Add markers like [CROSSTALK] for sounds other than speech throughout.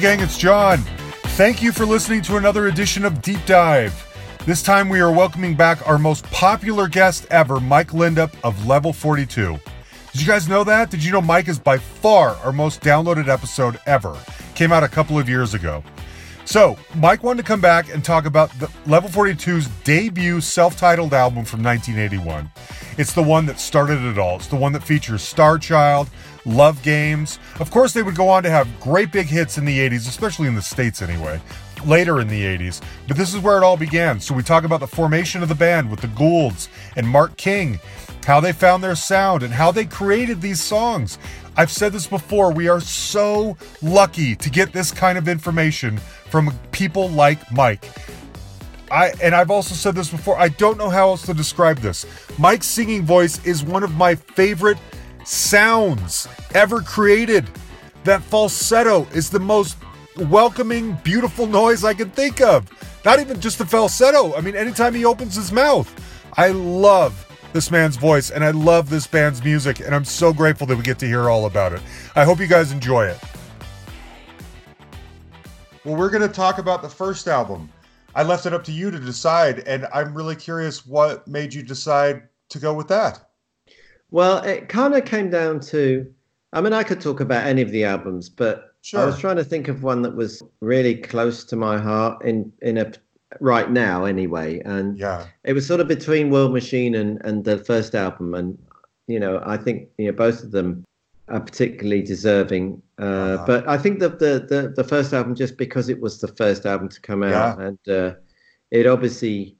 Gang, it's John. Thank you for listening to another edition of Deep Dive. This time we are welcoming back our most popular guest ever, Mike Lindup of Level 42. Did you guys know that? Did you know Mike is by far our most downloaded episode ever? Came out a couple of years ago. So, Mike wanted to come back and talk about the Level 42's debut self titled album from 1981. It's the one that started it all. It's the one that features Star Child, Love Games. Of course, they would go on to have great big hits in the 80s, especially in the States anyway, later in the 80s. But this is where it all began. So, we talk about the formation of the band with the Goulds and Mark King, how they found their sound, and how they created these songs. I've said this before, we are so lucky to get this kind of information from people like Mike. I and I've also said this before, I don't know how else to describe this. Mike's singing voice is one of my favorite sounds ever created. That falsetto is the most welcoming, beautiful noise I can think of. Not even just the falsetto. I mean, anytime he opens his mouth, I love this man's voice and I love this band's music, and I'm so grateful that we get to hear all about it. I hope you guys enjoy it. Well, we're going to talk about the first album. I left it up to you to decide, and I'm really curious what made you decide to go with that. Well, it kind of came down to I mean, I could talk about any of the albums, but sure. I was trying to think of one that was really close to my heart in in a right now anyway and yeah it was sort of between world machine and and the first album and you know i think you know both of them are particularly deserving uh, uh-huh. but i think that the, the the first album just because it was the first album to come out yeah. and uh, it obviously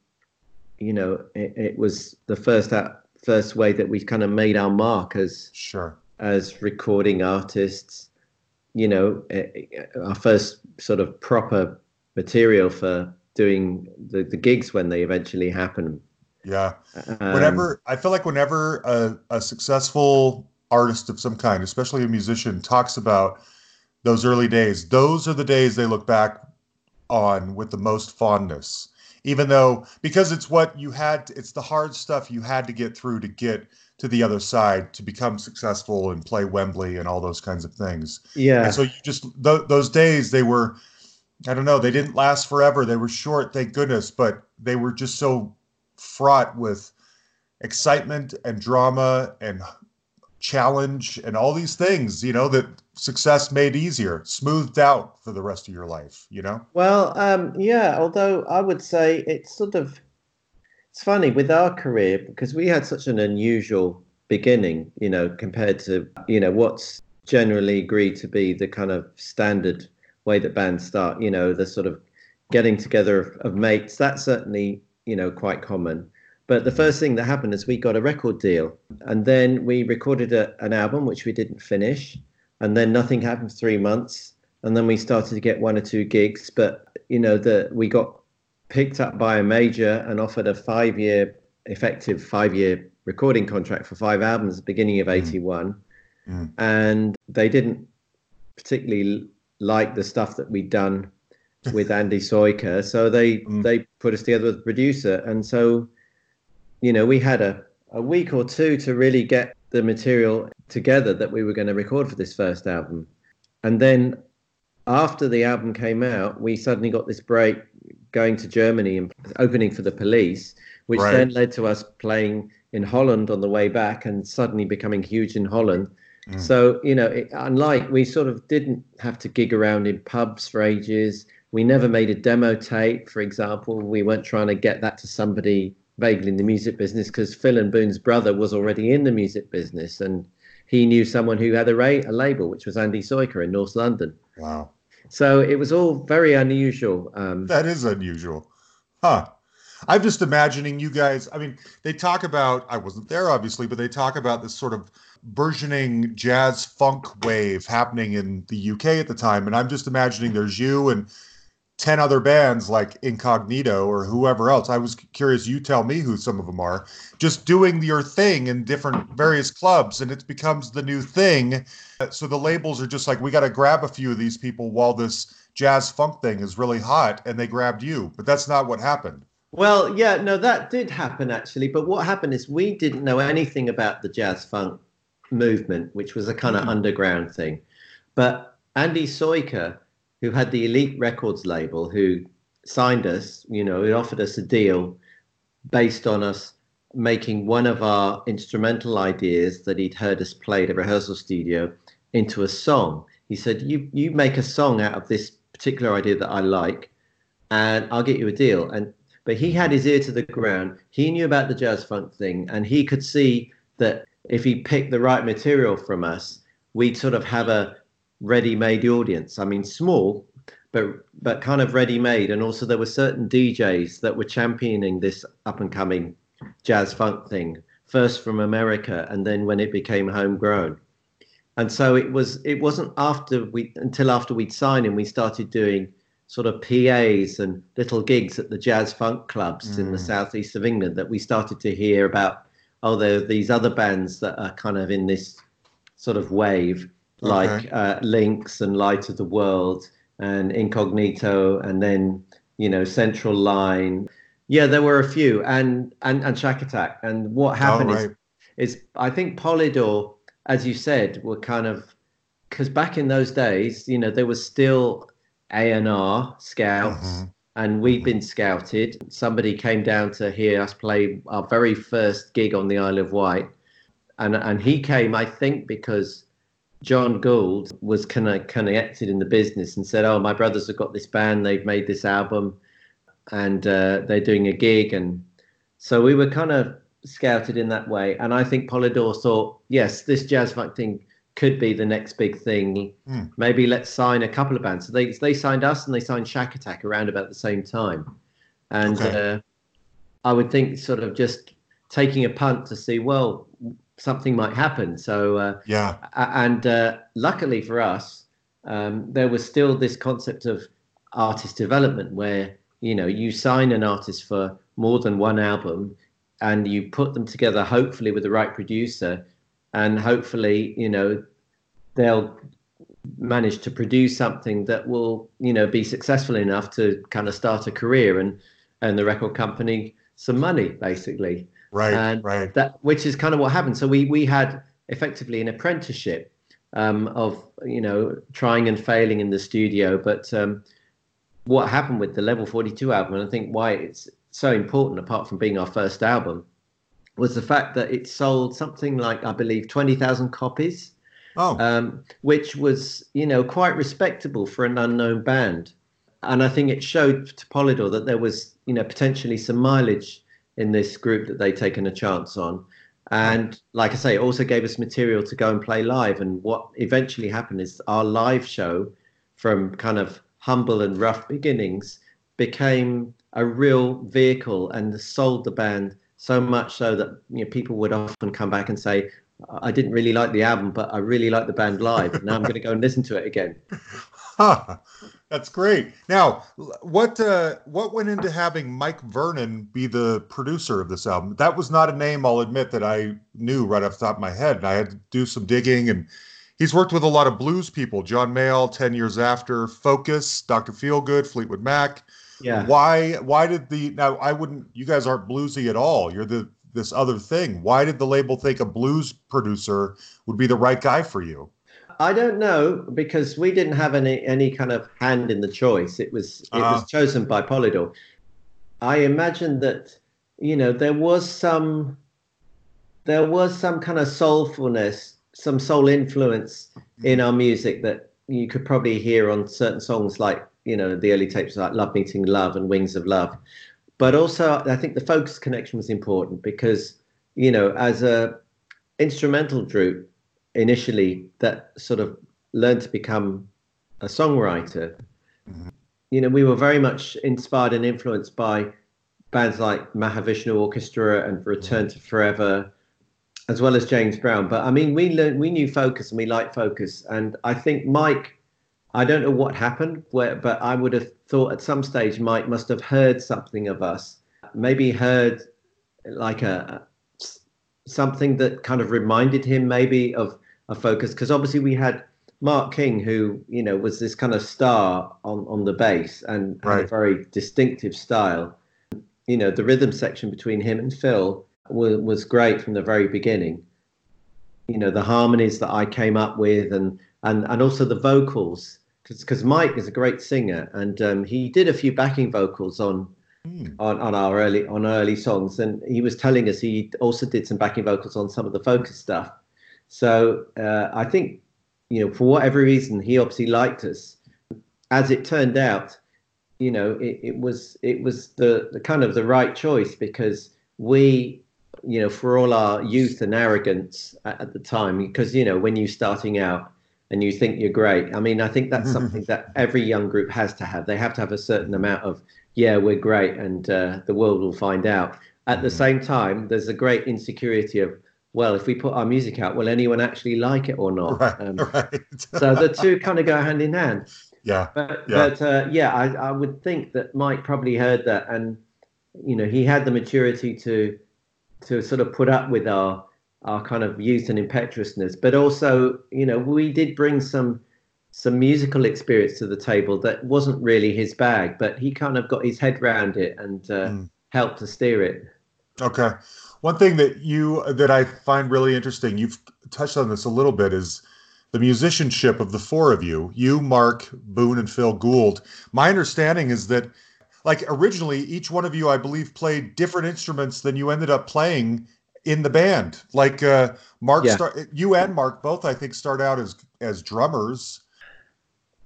you know it, it was the first first way that we kind of made our mark as sure as recording artists you know our first sort of proper material for doing the, the gigs when they eventually happen. Yeah. Um, whenever I feel like whenever a, a successful artist of some kind, especially a musician, talks about those early days, those are the days they look back on with the most fondness. Even though, because it's what you had, it's the hard stuff you had to get through to get to the other side to become successful and play Wembley and all those kinds of things. Yeah. And so you just, th- those days, they were, I don't know. They didn't last forever. They were short, thank goodness, but they were just so fraught with excitement and drama and challenge and all these things, you know, that success made easier, smoothed out for the rest of your life, you know? Well, um, yeah, although I would say it's sort of it's funny with our career because we had such an unusual beginning, you know, compared to, you know, what's generally agreed to be the kind of standard way that bands start. You know, the sort of getting together of, of mates. That's certainly you know quite common. But the first thing that happened is we got a record deal, and then we recorded a, an album which we didn't finish, and then nothing happened for three months, and then we started to get one or two gigs. But you know, that we got picked up by a major and offered a five-year effective five-year recording contract for five albums at the beginning of 81 mm. mm. and they didn't particularly like the stuff that we'd done [LAUGHS] with Andy Sojka. So they mm. they put us together with a producer, and so you know we had a a week or two to really get the material together that we were going to record for this first album, and then after the album came out, we suddenly got this break going to Germany and opening for the Police, which right. then led to us playing in Holland on the way back and suddenly becoming huge in Holland. Mm. So, you know, it, unlike we sort of didn't have to gig around in pubs for ages. We never made a demo tape, for example. We weren't trying to get that to somebody vaguely in the music business because Phil and Boone's brother was already in the music business and he knew someone who had a, ra- a label, which was Andy Sojka in North London. Wow. So it was all very unusual. Um, that is unusual. Huh. I'm just imagining you guys. I mean, they talk about, I wasn't there obviously, but they talk about this sort of burgeoning jazz funk wave happening in the UK at the time. And I'm just imagining there's you and 10 other bands like Incognito or whoever else. I was curious, you tell me who some of them are, just doing your thing in different various clubs and it becomes the new thing. So the labels are just like, we got to grab a few of these people while this jazz funk thing is really hot. And they grabbed you, but that's not what happened. Well, yeah, no, that did happen actually. But what happened is we didn't know anything about the jazz funk movement, which was a kind of mm-hmm. underground thing. But Andy Sojka who had the Elite Records label, who signed us, you know, he offered us a deal based on us making one of our instrumental ideas that he'd heard us play at a rehearsal studio into a song. He said, "You you make a song out of this particular idea that I like, and I'll get you a deal." And but he had his ear to the ground. He knew about the jazz funk thing, and he could see that if he picked the right material from us, we'd sort of have a ready-made audience. I mean, small, but but kind of ready-made. And also, there were certain DJs that were championing this up-and-coming jazz funk thing, first from America, and then when it became homegrown. And so it was. It wasn't after we until after we'd signed and we started doing sort of PAs and little gigs at the jazz funk clubs mm. in the mm. southeast of England that we started to hear about. Oh, there are these other bands that are kind of in this sort of wave, like okay. uh, Linx and Light of the World and Incognito, and then you know Central Line. Yeah, there were a few, and and and Shakatak. And what happened oh, right. is, is I think Polydor, as you said, were kind of because back in those days, you know, there was still A and R scouts. Mm-hmm. And we'd been scouted. Somebody came down to hear us play our very first gig on the Isle of Wight, and and he came, I think, because John Gould was kind of connected in the business and said, "Oh, my brothers have got this band. They've made this album, and uh, they're doing a gig." And so we were kind of scouted in that way. And I think Polydor thought, "Yes, this jazz funk thing could be the next big thing. Mm. Maybe let's sign a couple of bands." So they they signed us and they signed Shakatak around about the same time. And okay. uh, I would think sort of just taking a punt to see, well, something might happen. So uh, yeah, and uh, luckily for us, um, there was still this concept of artist development where you know you sign an artist for more than one album, and you put them together, hopefully with the right producer, and hopefully you know they'll manage to produce something that will you know be successful enough to kind of start a career and and the record company some money basically Right, and right. That which is kind of what happened. So we we had effectively an apprenticeship um, of you know trying and failing in the studio. But um, what happened with the Level Forty Two album, and I think why it's so important, apart from being our first album, was the fact that it sold something like I believe twenty thousand copies. Oh. Um, which was you know quite respectable for an unknown band, and I think it showed to Polydor that there was you know potentially some mileage in this group that they'd taken a chance on. And like I say, it also gave us material to go and play live. And what eventually happened is our live show, from kind of humble and rough beginnings, became a real vehicle and sold the band so much so that you know, people would often come back and say, I didn't really like the album, but I really like the band live. Now I'm going to go and listen to it again. [LAUGHS] That's great. Now, what uh, what went into having Mike Vernon be the producer of this album? That was not a name I'll admit that I knew right off the top of my head. I had to do some digging, and he's worked with a lot of blues people: John Mayall, Ten Years After, Focus, Doctor Feelgood, Fleetwood Mac. Yeah. Why? Why did the now? I wouldn't. You guys aren't bluesy at all. You're the this other thing. Why did the label think a blues producer would be the right guy for you? I don't know because we didn't have any any kind of hand in the choice. It was it uh-huh. was chosen by Polydor. I imagine that you know there was some there was some kind of soulfulness, some soul influence in our music that you could probably hear on certain songs like you know the early tapes like Love Meeting Love and Wings of Love. But also I think the focus connection was important because you know as a instrumental group initially that sort of learned to become a songwriter, mm-hmm. you know, we were very much inspired and influenced by bands like Mahavishnu Orchestra and Return mm-hmm. to Forever, as well as James Brown. But I mean, we learned, we knew Focus and we liked Focus, and I think Mike. I don't know what happened, where, but I would have thought at some stage Mike must have heard something of us, maybe heard like a something that kind of reminded him maybe of a focus because obviously we had Mark King, who you know was this kind of star on on the bass and, right. a very distinctive style. You know, the rhythm section between him and Phil was was great from the very beginning. You know, the harmonies that I came up with, and and and also the vocals. because Mike is a great singer, and um, he did a few backing vocals on mm. on on our early on early songs, and he was telling us he also did some backing vocals on some of the focus stuff. So uh, I think you know for whatever reason he obviously liked us. As it turned out, you know it, it was it was the, the kind of the right choice because we you know for all our youth and arrogance at, at the time because you know when you're starting out and you think you're great. I mean, I think that's [LAUGHS] something that every young group has to have. They have to have a certain amount of, yeah, we're great, and uh, the world will find out. At the mm-hmm. same time, there's a great insecurity of, well, if we put our music out, will anyone actually like it or not? Right, um, [LAUGHS] right. so the two kind of go hand in hand. Yeah. But yeah, but, uh, yeah I, I would think that Mike probably heard that, and you know, he had the maturity to to sort of put up with our our kind of youth and impetuousness, but also, you know, we did bring some some musical experience to the table that wasn't really his bag, but he kind of got his head around it and uh, mm. helped to steer it. Okay, one thing that you that I find really interesting, you've touched on this a little bit, is the musicianship of the four of you, you, Mark, Boone, and Phil Gould. My understanding is that like originally each one of you i believe played different instruments than you ended up playing in the band. Like uh, Mark, yeah. start, you and Mark both, I think, start out as as drummers.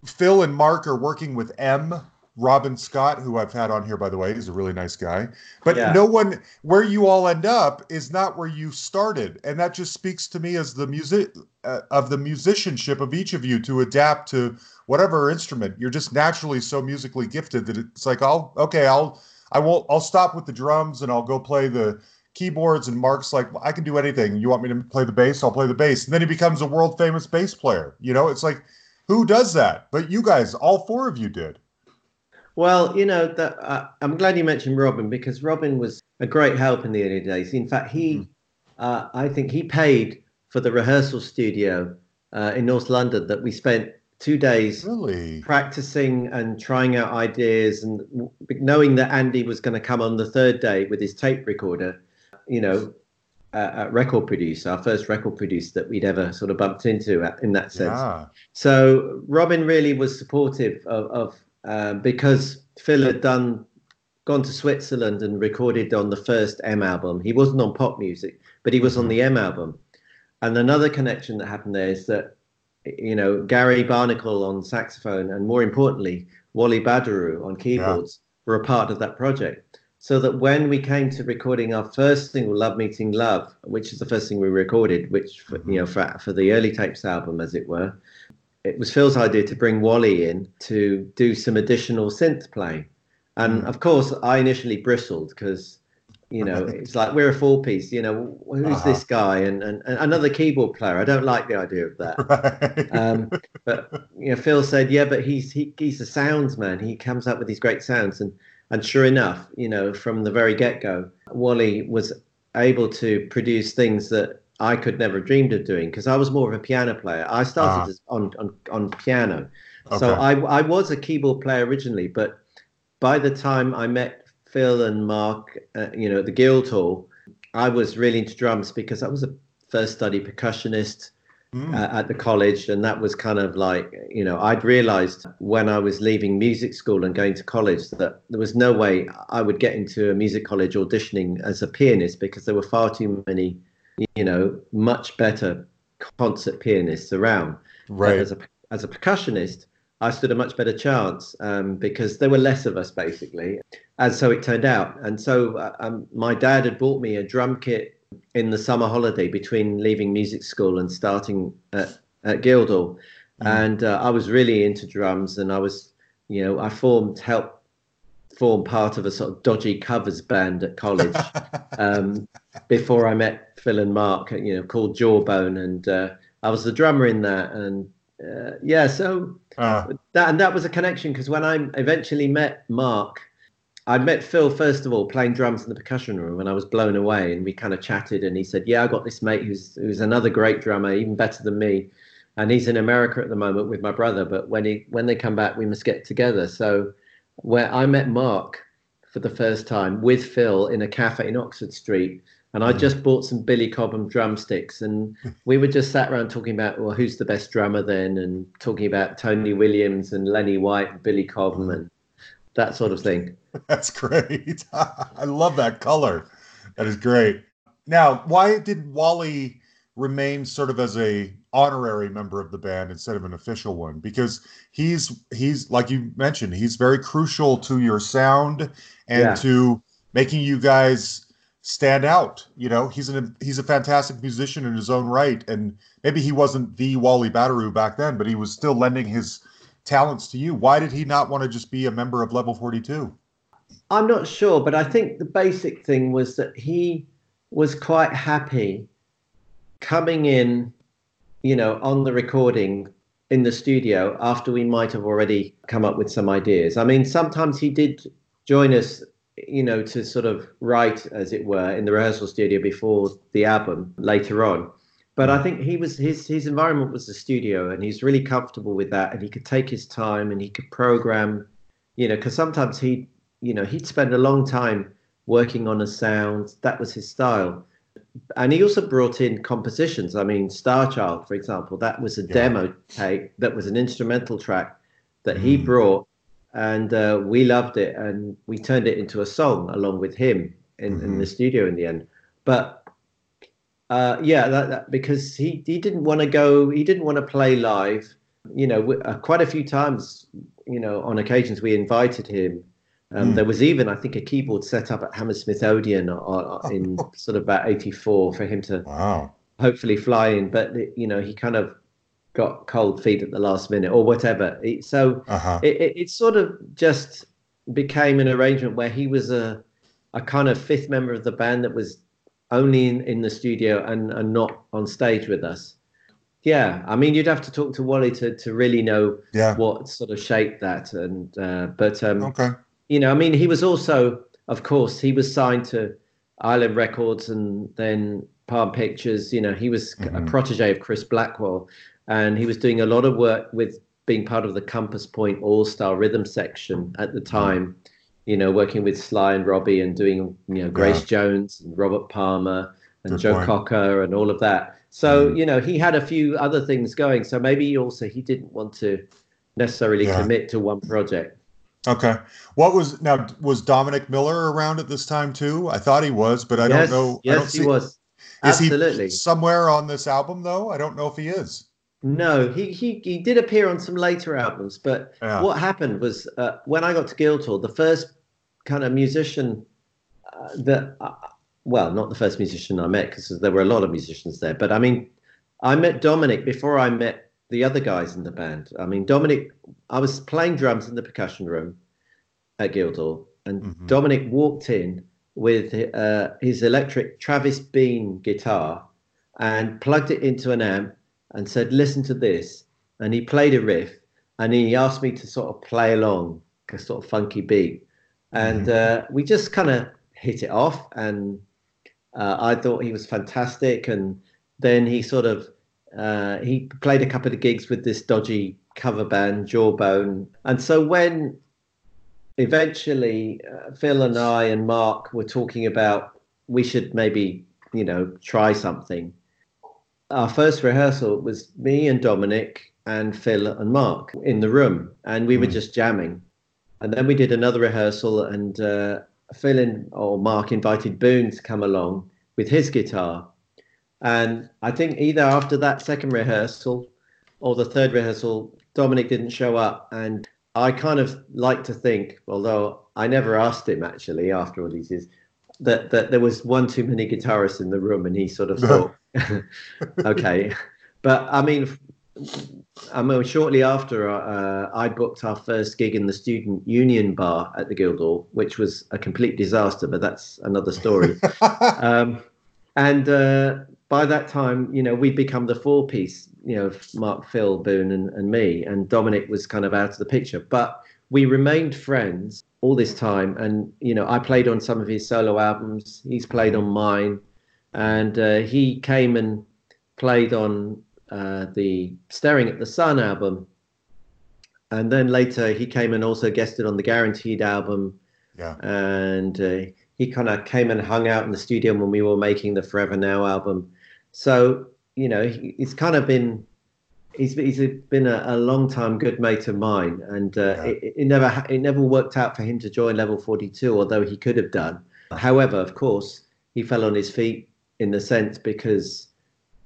Phil and Mark are working with M. Robin Scott, who I've had on here, by the way, is a really nice guy. But yeah. no one, where you all end up is not where you started, and that just speaks to me as the music uh, of the musicianship of each of you to adapt to whatever instrument. You're just naturally so musically gifted that it's like, I'll okay, I'll I won't I'll stop with the drums and I'll go play the keyboards and Mark's like, well, I can do anything. You want me to play the bass? I'll play the bass. And then he becomes a world famous bass player. You know, it's like, who does that? But you guys, all four of you did. Well, you know, that, uh, I'm glad you mentioned Robin because Robin was a great help in the early days. In fact, he, mm. uh, I think he paid for the rehearsal studio uh, in North London that we spent two days really? practicing and trying out ideas and knowing that Andy was going to come on the third day with his tape recorder you know, a, record producer, our first record producer that we'd ever sort of bumped into in that sense. Yeah. So Robin really was supportive of, of uh, because Phil had done gone to Switzerland and recorded on the first M album. He wasn't on Pop Muzik, but he was on the M album. And another connection that happened there is that you know Gary Barnacle on saxophone and more importantly Wally Badarou on keyboards yeah. were a part of that project so that when we came to recording our first single, "Love Meeting Love," which is the first thing we recorded, which for, you know for, for the early tapes album, as it were, it was Phil's idea to bring Wally in to do some additional synth playing. and mm. of course I initially bristled because you know [LAUGHS] it's like we're a four piece you know who's uh-huh. this guy and, and, and, another keyboard player i don't like the idea of that [LAUGHS] right. um, but you know phil said yeah but he's he, he's a sounds man he comes up with these great sounds and and sure enough, you know, from the very get go, Wally was able to produce things that I could never have dreamed of doing because I was more of a piano player. I started uh, on, on, on piano. Okay. So I, I was a keyboard player originally, but by the time I met Phil and Mark, uh, you know, at the Guildhall, I was really into drums because I was a first study percussionist mm. uh, at the college. And that was kind of like, you know, I'd realized when I was leaving music school and going to college that there was no way I would get into a music college auditioning as a pianist because there were far too many, you know, much better concert pianists around. Right. as a, as a percussionist, I stood a much better chance um, because there were less of us basically. And so it turned out. And so uh, um, my dad had bought me a drum kit in the summer holiday between leaving music school and starting at, at Guildhall. Mm. And uh, I was really into drums and I was, you know, I formed, helped form part of a sort of dodgy covers band at college [LAUGHS] um, before I met Phil and Mark, you know, called Jawbone. And uh, I was the drummer in that. And uh, yeah, so uh. that, and that was a connection because when I eventually met Mark, I met Phil first of all playing drums in the percussion room, and I was blown away. And we kind of chatted, and he said, "Yeah, I got this mate who's who's another great drummer, even better than me, and he's in America at the moment with my brother. But when he when they come back, we must get together." So, where I met Mark for the first time with Phil in a cafe in Oxford Street, and I just bought some Billy Cobham drumsticks, and [LAUGHS] we were just sat around talking about well, who's the best drummer then, and talking about Tony Williams and Lenny White and Billy Cobham and that sort of thing. [LAUGHS] That's great. [LAUGHS] I love that color. That is great. Now, why did Wally remain sort of as a honorary member of the band instead of an official one? Because he's he's like you mentioned, he's very crucial to your sound and yeah. to making you guys stand out. You know, he's an he's a fantastic musician in his own right, and maybe he wasn't the Wally Badarou back then, but he was still lending his talents to you. Why did he not want to just be a member of Level Forty Two? I'm not sure, but I think the basic thing was that he was quite happy coming in, you know, on the recording in the studio after we might have already come up with some ideas. I mean, sometimes he did join us you know, to sort of write, as it were, in the rehearsal studio before the album later on. But I think he was his his environment was the studio, and he's really comfortable with that, and he could take his time and he could program, you know, because sometimes he, you know, he'd spend a long time working on a sound. That was his style, and he also brought in compositions. I mean, Star Child, for example, that was a yeah. demo tape, that was an instrumental track that he mm. brought and uh, we loved it and we turned it into a song along with him in, mm-hmm. in the studio in the end but uh, yeah that, that, because he, he didn't want to go he didn't want to play live you know uh, quite a few times you know on occasions we invited him um, mm. there was even i think a keyboard set up at hammersmith odeon in [LAUGHS] sort of about 84 for him to wow. hopefully fly in but you know he kind of got cold feet at the last minute or whatever. So uh-huh. it, it, it, sort of just became an arrangement where he was a a kind of fifth member of the band that was only in, in the studio and, and not on stage with us. Yeah, I mean, you'd have to talk to Wally to, to really know yeah. what sort of shaped that. And uh, but um, okay, you know, I mean, he was also, of course, he was signed to Island Records and then Palm Pictures. You know, he was mm-hmm. a protege of Chris Blackwell, and he was doing a lot of work with being part of the Compass Point All Star Rhythm section at the time. You know, working with Sly and Robbie and doing you know Grace yeah. Jones and Robert Palmer and Good Joe point. Cocker and all of that. So mm. you know he had a few other things going. So maybe also he didn't want to necessarily yeah. commit to one project. Okay. What was now was Dominic Miller around at this time too? I thought he was, but I yes, don't know. Yes, don't he was. Is he somewhere on this album though? I don't know if he is. No, he, he he did appear on some later albums, but yeah. what happened was uh, when I got to Guildhall, the first kind of musician uh, that, uh, well, not the first musician I met because there were a lot of musicians there, but I mean, I met Dominic before I met the other guys in the band. I mean, Dominic, I was playing drums in the percussion room at Guildhall, and mm-hmm. Dominic walked in with uh, his electric Travis Bean guitar and plugged it into an amp and said, "Listen to this," and he played a riff, and he asked me to sort of play along, a sort of funky beat, and mm-hmm. uh, we just kind of hit it off, and uh, I thought he was fantastic, and then he sort of uh, he played a couple of gigs with this dodgy cover band Jawbone, and so when eventually uh, Phil and I and Mark were talking about we should maybe you know try something our first rehearsal was me and Dominic and Phil and Mark in the room, and we mm. were hmm. just jamming. And then we did another rehearsal, and uh, Phil and, or Mark invited Boone to come along with his guitar. And I think either after that second rehearsal or the third rehearsal, Dominic didn't show up. And I kind of like to think, although I never asked him actually after all these years, that, that there was one too many guitarists in the room, and he sort of thought, [LAUGHS] okay, but I mean, I mean, shortly after uh, I booked our first gig in the student union bar at the Guildhall, which was a complete disaster, but that's another story. [LAUGHS] um, and uh, by that time, you know, we'd become the four piece, you know, Mark, Phil, Boone, and, and me, and Dominic was kind of out of the picture. But we remained friends all this time, and you know, I played on some of his solo albums. He's played on mine and uh, he came and played on uh, the Staring at the Sun album, and then later he came and also guested on the Guaranteed album. Yeah. And uh, he kind of came and hung out in the studio when we were making the Forever Now album. So you know, he, he's kind of been he's he's been a, a long time good mate of mine, and uh, yeah. it, it, never it never worked out for him to join Level Forty Two, although he could have done. However, of course, he fell on his feet in the sense because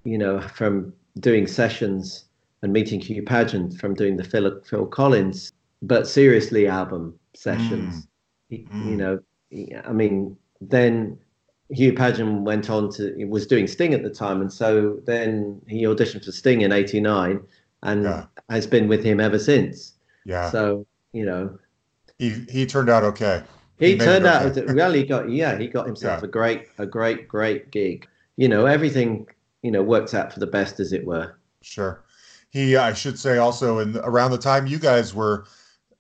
you know from doing sessions and meeting Hugh Padgham, from doing the Phil, Phil Collins, but seriously album sessions. Mm. He, mm. You know, I mean, then Hugh Padgham went on to was doing Sting at the time, and so then he auditioned for Sting in '89, and yeah. has been with him ever since. Yeah. So you know, he he turned out okay. He, he turned out okay. [LAUGHS] really got yeah he got himself yeah. a great a great great gig. You know everything you know worked out for the best as it were. Sure. He I should say also in around the time you guys were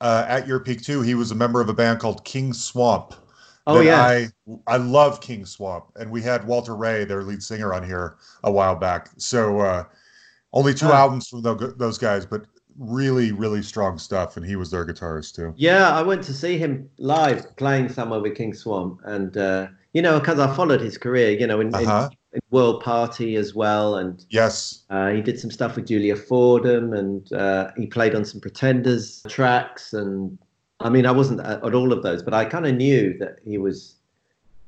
uh, at your peak too, he was a member of a band called King Swamp. Oh yeah, I I love King Swamp, and we had Walter Wray, their lead singer, on here a while back. So uh, only two albums from those guys, but really really strong stuff, and he was their guitarist too. Yeah, I went to see him live playing somewhere with King Swamp, and uh, you know because I followed his career, you know, in, uh-huh. in, in World Party as well, and yes, uh, he did some stuff with Julia Fordham, and uh, he played on some Pretenders tracks, and I mean, I wasn't at, at all of those, but I kind of knew that he was,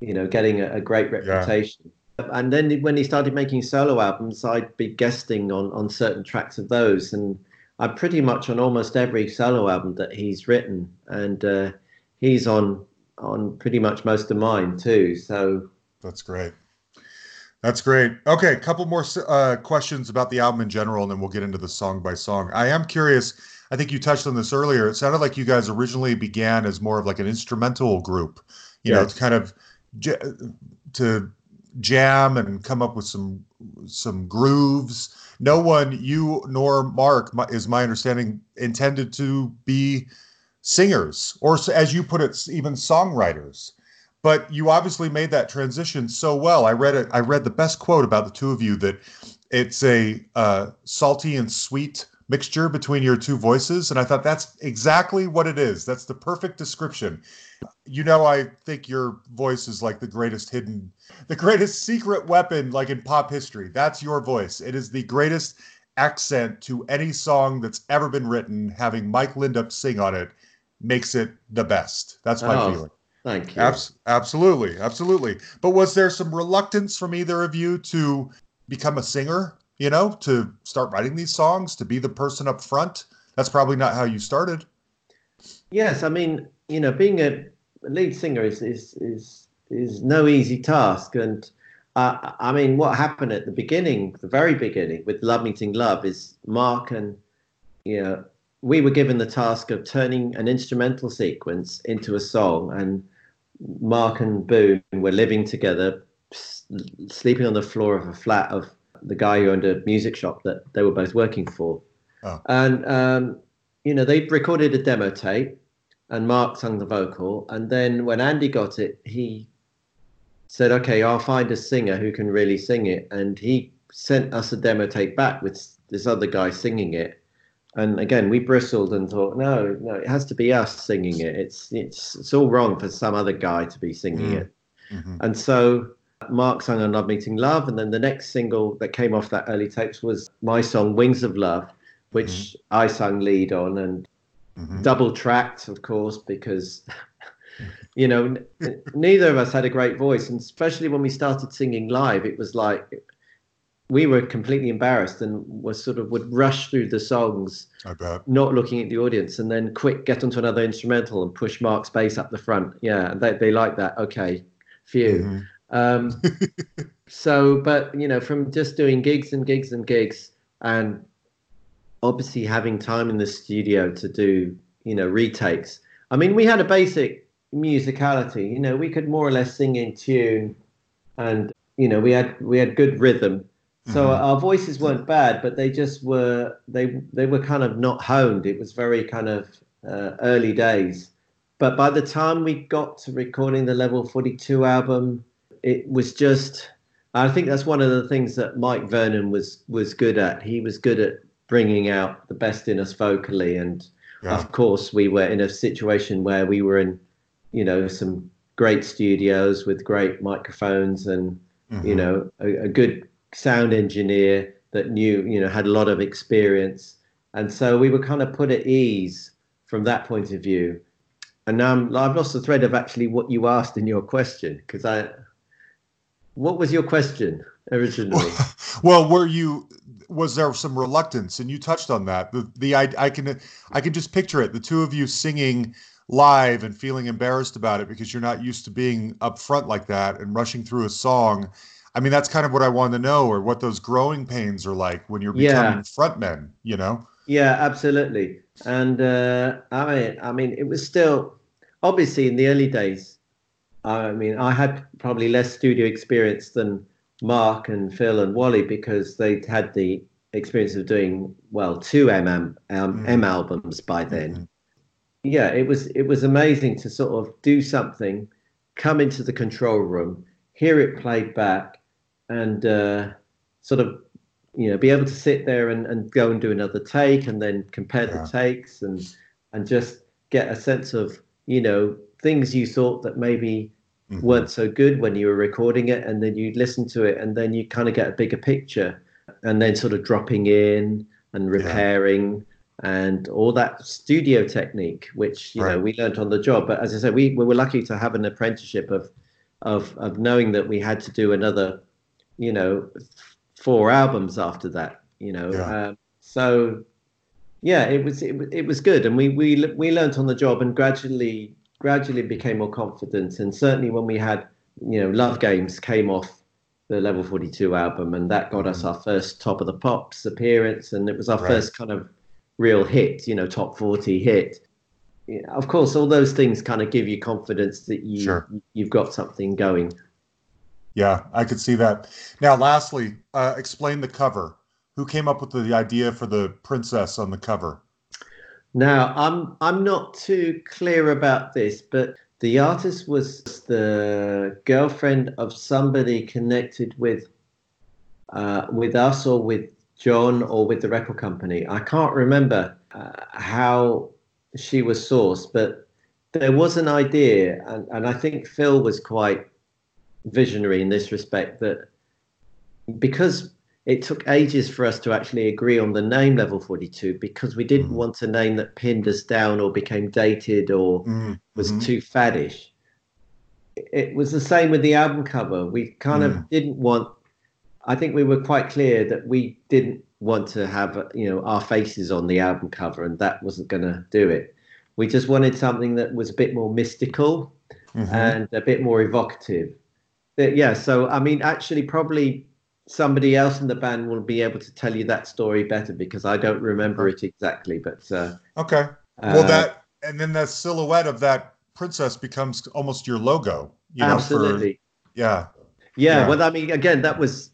you know, getting a, a great reputation. Yeah. And then when he started making solo albums, I'd be guesting on on certain tracks of those, and I'm pretty much on almost every solo album that he's written, and uh, he's on on pretty much most of mine too. So that's great. That's great. Okay, a couple more uh, questions about the album in general, and then we'll get into the song by song. I am curious I think you touched on this earlier. It sounded like you guys originally began as more of like an instrumental group, you know, to kind of to jam and come up with some some grooves. No one, you nor Mark, is my understanding, intended to be singers or, as you put it, even songwriters. But you obviously made that transition so well. I read it. I read the best quote about the two of you that it's a uh, salty and sweet mixture between your two voices. And I thought that's exactly what it is. That's the perfect description. You know, I think your voice is like the greatest hidden, the greatest secret weapon, like in pop history. That's your voice. It is the greatest accent to any song that's ever been written. Having Mike Lindup sing on it makes it the best. That's my oh, feeling. Thank you. Abs- absolutely. Absolutely. But was there some reluctance from either of you to become a singer you know, to start writing these songs, to be the person up front. That's probably not how you started. Yes, I mean, you know, being a lead singer is is is is no easy task, and uh, I mean, what happened at the beginning, the very beginning, with Love Meeting Love, is Mark and you know, we were given the task of turning an instrumental sequence into a song, and Mark and Boone were living together, sleeping on the floor of a flat of the guy who owned a music shop that they were both working for. Oh. And, um, you know, they recorded a demo tape and Mark sung the vocal. And then when Andy got it, he said, okay, I'll find a singer who can really sing it. And he sent us a demo tape back with this other guy singing it. And again, we bristled and thought, no, no, it has to be us singing it. It's it's it's all wrong for some other guy to be singing mm. it. Mm-hmm. And so Mark sang on Love Meeting Love, and then the next single that came off that early tapes was my song Wings of Love, which mm-hmm. I sang lead on and mm-hmm. double tracked, of course, because [LAUGHS] you know n- neither of us had a great voice, and especially when we started singing live, it was like we were completely embarrassed and was sort of would rush through the songs, not looking at the audience, and then quick get onto another instrumental and push Mark's bass up the front. Yeah, they they like that. Okay, phew. Mm-hmm. Um, so, but you know, from just doing gigs and gigs and gigs, and obviously having time in the studio to do, you know, retakes. I mean, we had a basic musicality. You know, we could more or less sing in tune, and you know, we had we had good rhythm. So mm-hmm. our voices weren't bad, but they just were they they were kind of not honed. It was very kind of uh, early days. But by the time we got to recording the Level 42 album, it was just. I think that's one of the things that Mike Vernon was was good at. He was good at bringing out the best in us vocally, and yeah. of course, we were in a situation where we were in, you know, some great studios with great microphones and mm-hmm. you know a, a, good sound engineer that knew you know had a lot of experience and so we were kind of put at ease from that point of view and now I'm, I've lost the thread of actually what you asked in your question because I what was your question originally? [LAUGHS] Well were you was there some reluctance and you touched on that the the I, I can i can just picture it the two of you singing live and feeling embarrassed about it because you're not used to being up front like that and rushing through a song. I mean that's kind of what i want to know or what those growing pains are like when you're becoming yeah. frontmen you know? Yeah absolutely. And uh, i mean i mean it was still obviously in the early days i mean i had probably less studio experience than Mark and Phil and Wally because they'd had the experience of doing well two M M, um, mm. M albums by then. Mm-hmm. Yeah, it was it was amazing to sort of do something, come into the control room, hear it played back, and uh, sort of you know be able to sit there and, and go and do another take and then compare yeah. the takes and and just get a sense of you know things you thought that maybe mm-hmm. weren't so good when you were recording it, and then you listen to it, and then you kind of get a bigger picture, and then sort of dropping in and repairing. Yeah. And all that studio technique, which you right. know we learned on the job. But as I said, we, we were lucky to have an apprenticeship of, of of knowing that we had to do another, you know, four albums after that. You know, yeah. um, so yeah, it was it, it was good, and we we we learned on the job, and gradually gradually became more confident. And certainly when we had, you know, Love Games came off the Level 42 album, and that got us mm. our first Top of the Pops appearance, and it was our right. first kind of real hit, you know, top 40 hit. Of course, all those things kind of give you confidence that you sure. you've got something going. Yeah, I could see that. Now, lastly, uh, explain the cover. Who came up with the idea for the princess on the cover? Now, I'm I'm not too clear about this, but the artist was the girlfriend of somebody connected with uh, with us or with John or with the record company. I can't remember uh, how she was sourced, but there was an idea, and, and I think Phil was quite visionary in this respect that because it took ages for us to actually agree on the name level 42 because we didn't mm. want a name that pinned us down or became dated or mm. was too faddish it was the same with the album cover we kind mm. of didn't want i think we were quite clear that we didn't want to have you know our faces on the album cover and that wasn't going to do it we just wanted something that was a bit more mystical mm-hmm. and a bit more evocative yeah so i mean actually probably somebody else in the band will be able to tell you that story better because I don't remember it exactly. But uh, okay, well uh, that and then the silhouette of that princess becomes almost your logo. You absolutely. Know, for, yeah. yeah. Yeah. Well, I mean, again, that was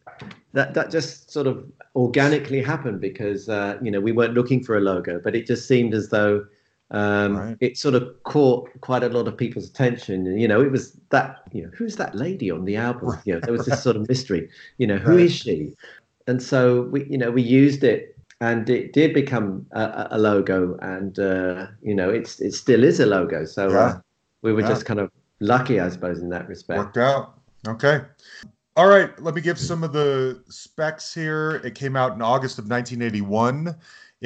that that just sort of organically happened because uh, you know we weren't looking for a logo, but it just seemed as though um, right. it sort of caught quite a lot of people's attention. And, you know, it was that, you know, who's that lady on the album? Right. You know, there was this sort of mystery, you know, who right. is she? And so we, you know, we used it and it did become a, a logo and, uh, you know, it's, it still is a logo. So yeah. uh, we were yeah. just kind of lucky, I suppose, in that respect. Worked out. Okay. All right. Let me give some of the specs here. It came out in August of 1981.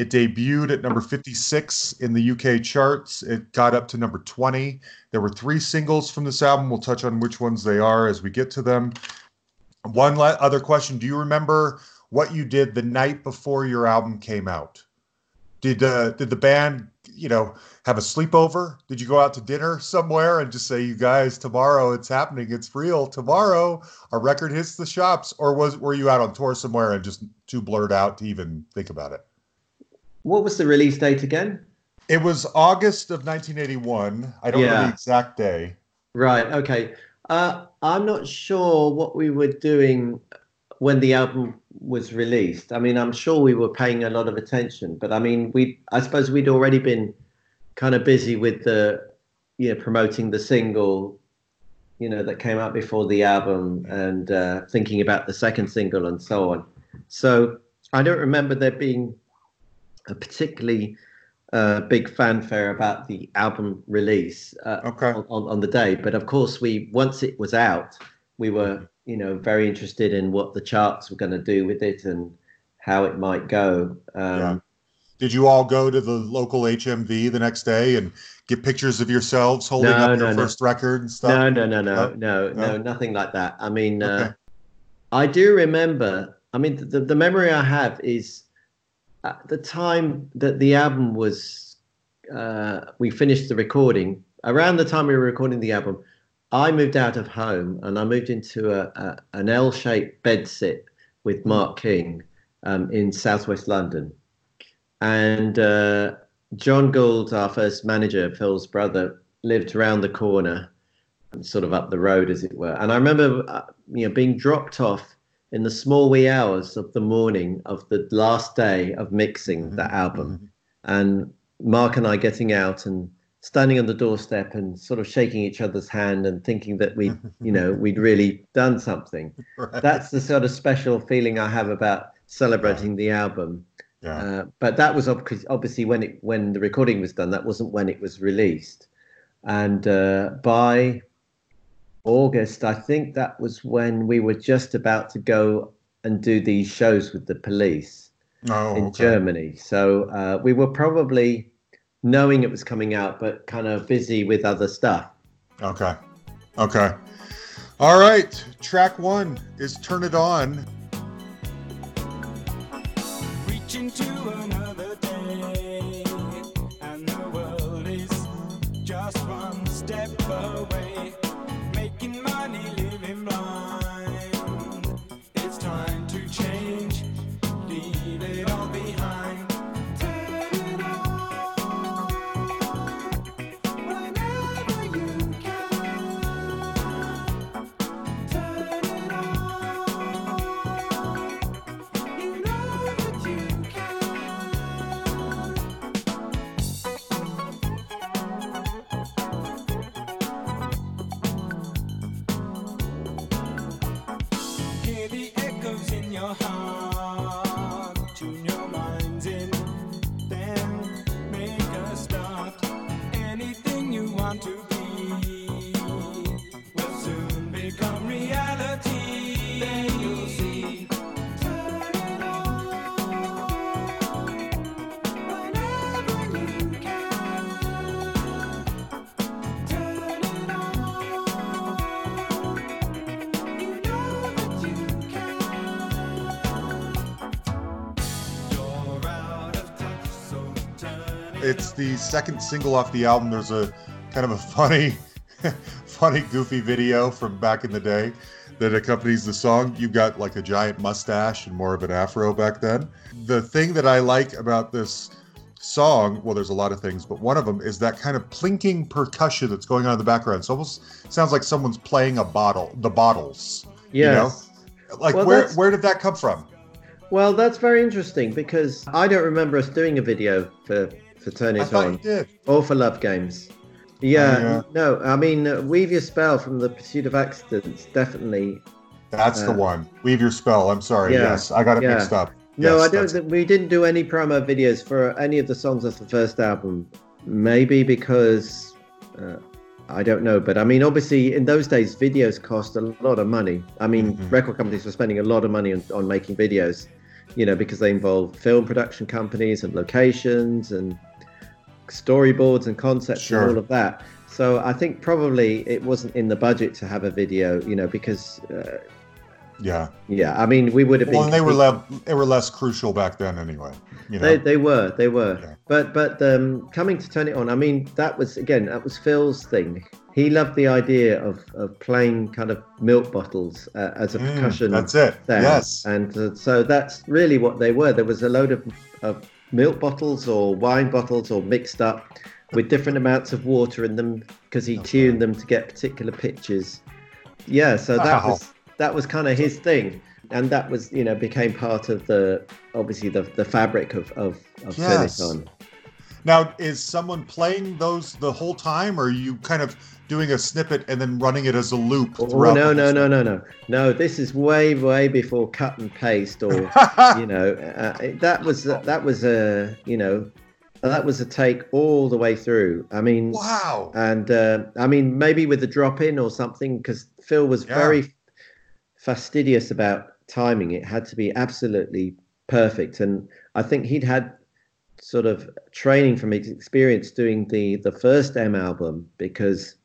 It debuted at number 56 in the UK charts. It got up to number 20. There were three singles from this album. We'll touch on which ones they are as we get to them. One other question Do you remember what you did the night before your album came out? Did, uh, did the band, you know, have a sleepover? Did you go out to dinner somewhere and just say, "You guys, tomorrow it's happening. It's real. Tomorrow our record hits the shops," or was were you out on tour somewhere and just too blurred out to even think about it? What was the release date again? It was August of 1981. I don't yeah. know the exact day. Right. Okay. Uh, I'm not sure what we were doing when the album was released. I mean, I'm sure we were paying a lot of attention, but I mean, we I suppose we'd already been kind of busy with the you know promoting the single you know that came out before the album and uh, thinking about the second single and so on. So I don't remember there being a particularly uh, big fanfare about the album release uh, Okay. on, on, the day. But of course, we once it was out, we were you know very interested in what the charts were going to do with it and how it might go. Um, Yeah. Did you all go to the local HMV the next day and get pictures of yourselves holding No, up no, your no. first record and stuff? No, no, no, no, No? no, no, No? nothing like that. I mean, uh, I do remember. I mean, the the memory I have is at the time that the album was. Uh, we finished the recording around the time we were recording the album. I moved out of home and I moved into a, a an L-shaped bedsit with Mark King um, in southwest London, and uh, John Gould, our first manager, Phil's brother, lived around the corner sort of up the road, as it were. And I remember, uh, you know, being dropped off in the small wee hours of the morning of the last day of mixing that album, and Mark and I getting out and standing on the doorstep and sort of shaking each other's hand and thinking that we, [LAUGHS] you know, we'd really done something. Right. That's the sort of special feeling I have about celebrating the album. yeah. Uh, but that was ob- obviously when it when the recording was done. That wasn't when it was released. And uh, by August, I think that was when we were just about to go and do these shows with the police oh, in okay. Germany. So uh, we were probably knowing it was coming out, but kind of busy with other stuff. Okay. Okay. All right. Track one is Turn It On. The second single off the album. There's a kind of a funny, [LAUGHS] funny, goofy video from back in the day that accompanies the song. You've got like a giant mustache and more of an afro back then. The thing that I like about this song, well, there's a lot of things, but one of them is that kind of plinking percussion that's going on in the background. It almost sounds like someone's playing a bottle, the bottles. You know? Like Well, where that's- where did that come from? Well, that's very interesting because I don't remember us doing a video for for It On or for Love Games. Yeah, Oh, yeah. no, I mean, uh, Weave Your Spell from the Pursuit of Accidents definitely. That's the Uh, one. Weave your spell. I'm sorry. Yeah, Yes, I got it yeah. mixed up. No, Yes, I don't. think We didn't do any promo videos for any of the songs off the first album. Maybe because uh, I don't know, but I mean, obviously, in those days, videos cost a lot of money. I mean, Mhm. record companies were spending a lot of money on, on making videos, you know, because they involve film production companies and locations and storyboards and concepts Sure. and all of that. So I think probably it wasn't in the budget to have a video, you know, because uh, Yeah. yeah, I mean, we would have Well, been. and they were le- they were less crucial back then, anyway. You know. They, they were, they were. Yeah. But but um, coming to turn it on, I mean, that was again, that was Phil's thing. He loved the idea of, of playing kind of milk bottles uh, as a Mm, percussion. that's it. sound. Yes. And uh, so that's really what they were. There was a load of, of milk bottles or wine bottles or mixed up with different amounts of water in them because he tuned them to get particular pitches. Yeah, so that Wow. was that was kind of his thing. And that was, you know, became part of the obviously the the fabric of of, of Yes. Now, is someone playing those the whole time, or are you kind of doing a snippet and then running it as a loop? Oh no no no no no no! This is way way before cut and paste or [LAUGHS] you know uh, that was that was a you know that was a take all the way through. I mean, Wow. and uh, I mean maybe with the drop in or something because Phil was Yeah. very fastidious about timing. It had to be absolutely perfect, and I think he'd had sort of training from his experience doing the the first M album because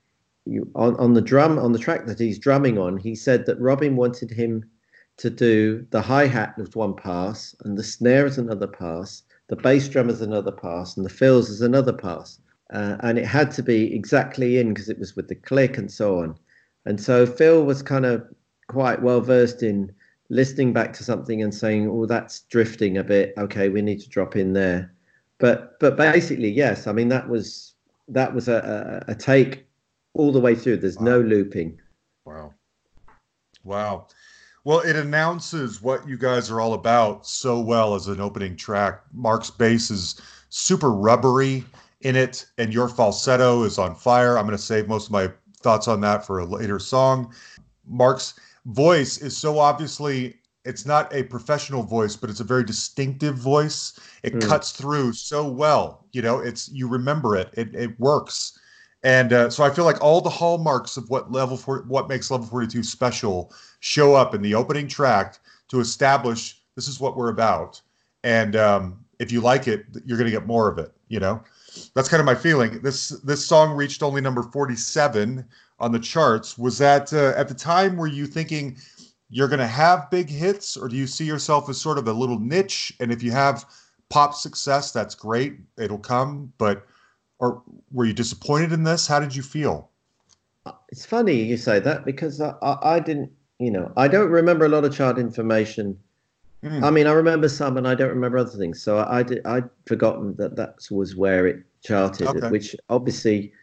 you on on the drum on the track that he's drumming on, he said that Robin wanted him to do the hi hat with one pass and the snare as another pass, the bass drum as another pass, and the fills as another pass. Uh, and it had to be exactly in because it was with the click and so on. And so Phil was kind of quite well versed in listening back to something and saying, "Oh, that's drifting a bit. Okay, we need to drop in there." But but basically, yes. I mean, that was that was a, a, a take all the way through. There's no looping. Wow. Wow. Well, it announces what you guys are all about so well as an opening track. Mark's bass is super rubbery in it, and your falsetto is on fire. I'm going to save most of my thoughts on that for a later song. Mark's voice is so obviously it's not a professional voice, but it's a very distinctive voice. It Mm. cuts through so well. You know, it's you remember it. It it works. And uh, so I feel like all the hallmarks of what level for what makes level 42 special show up in the opening track to establish this is what we're about. And um, if you like it, you're going to get more of it. You know, that's kind of my feeling. This this song reached only number 47 on the charts. Was that uh, at the time? Were you thinking you're going to have big hits, or do you see yourself as sort of a little niche? And if you have pop success, that's great. It'll come. But or were you disappointed in this? How did you feel? It's funny you say that because I, I, I didn't, you know, I don't remember a lot of chart information. Mm. I mean, I remember some, and I don't remember other things. So I, I did, I'd forgotten that that was where it charted. Okay. Which obviously,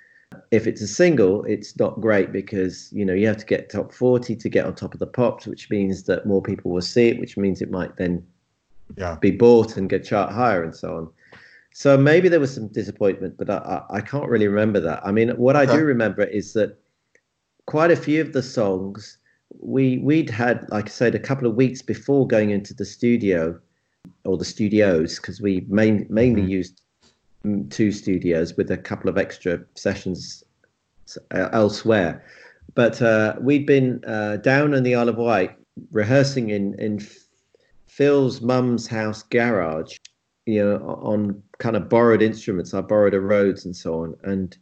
if it's a single, it's not great because you know you have to get top forty to get on top of the pops, which means that more people will see it, which means it might then Yeah. be bought and get chart higher and so on. So maybe there was some disappointment, but I, I, I can't really remember that. I mean, what I do remember is that quite a few of the songs we we'd had, like I said, a couple of weeks before going into the studio or the studios, because we main, mainly Mhm. used two studios with a couple of extra sessions elsewhere. But uh, we'd been uh, down in the Isle of Wight rehearsing in in Phil's mum's house garage, you know, on kind of borrowed instruments. I borrowed a Rhodes and so on, and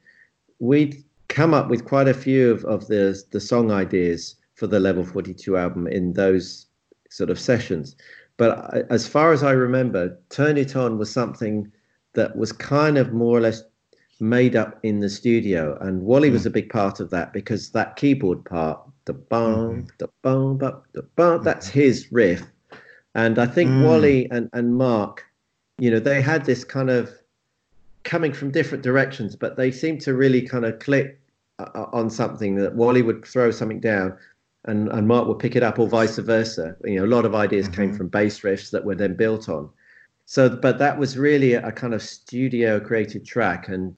we'd come up with quite a few of, of the the song ideas for the Level Forty Two album in those sort of sessions. But I, as far as I remember, "Turn It On" was something that was kind of more or less made up in the studio, and Wally hmm. was a big part of that because that keyboard part, the bum, the bum, bum, the bum, that's mm-hmm. his riff. And I think Mm. Wally and, and Mark, you know, they had this kind of coming from different directions, but they seemed to really kind of click uh, on something that Wally would throw something down and, and Mark would pick it up or vice versa. You know, a lot of ideas came Mhm. from bass riffs that were then built on. So, but that was really a kind of studio created track. And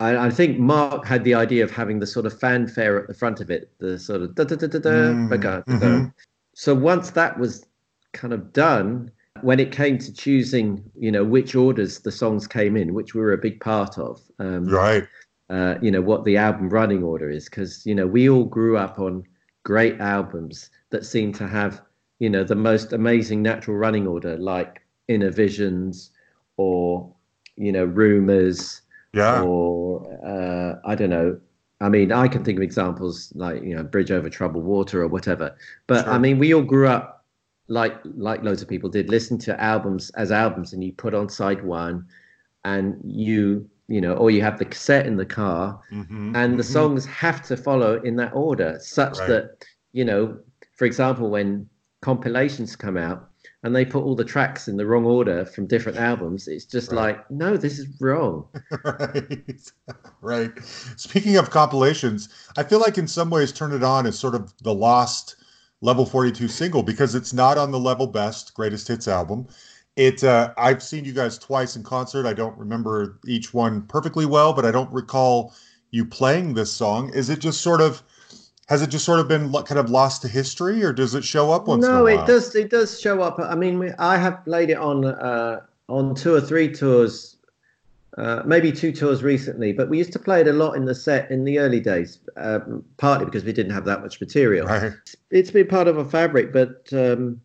I, I think Mark had the idea of having the sort of fanfare at the front of it, the sort of da da da da da, Mm, ba- ga- da, da. mhm. So once that was kind of done, when it came to choosing, you know, which orders the songs came in, which we were a big part of, um, Right. uh, you know, what the album running order is, because you know we all grew up on great albums that seem to have, you know, the most amazing natural running order, like Innervisions or you know Rumors Yeah. or uh, I don't know. I mean, I can think of examples like you know Bridge Over Troubled Water or whatever. But I mean, we all grew up like like loads of people did, listen to albums as albums, and you put on side one, and you you know, or you have the cassette in the car, Mhm, and the mhm. songs have to follow in that order, such Right. that you know, for example, when compilations come out and they put all the tracks in the wrong order from different albums, it's just Right. like, no, this is wrong. [LAUGHS] right. [LAUGHS] right. Speaking of compilations, I feel like in some ways Turn It On is sort of the lost level 42 single because it's not on the level best greatest hits album. It uh, I've seen you guys twice in concert. I don't remember each one perfectly well, but I don't recall you playing this song. Is it just sort of has it just sort of been kind of lost to history or does it show up once in a no, it does. It does show up. I mean, we, I have played it on uh, on two or three tours uh, maybe two tours recently, but we used to play it a lot in the set in the early days, um, partly because we didn't have that much material. Right. It's been part of a fabric, but um,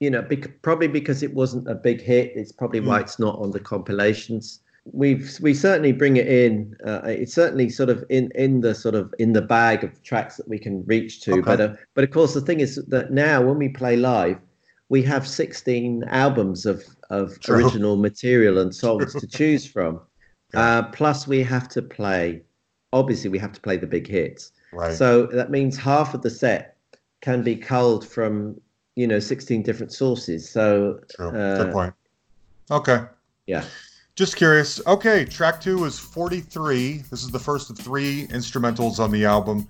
you know, bec- probably because it wasn't a big hit, it's probably why Mm. it's not on the compilations. We've we certainly bring it in. Uh, it's certainly sort of in in the sort of in the bag of tracks that we can reach to. Okay. But uh, but of course, the thing is that now when we play live, we have 16 albums of of True. original material and songs to [LAUGHS] choose from. Uh, plus, we have to play. Obviously, we have to play the big hits. Right. So that means half of the set can be culled from you know 16 different sources. So True. uh, Good point. Okay. yeah. Just curious. Okay, track two is 43. This is the first of three instrumentals on the album.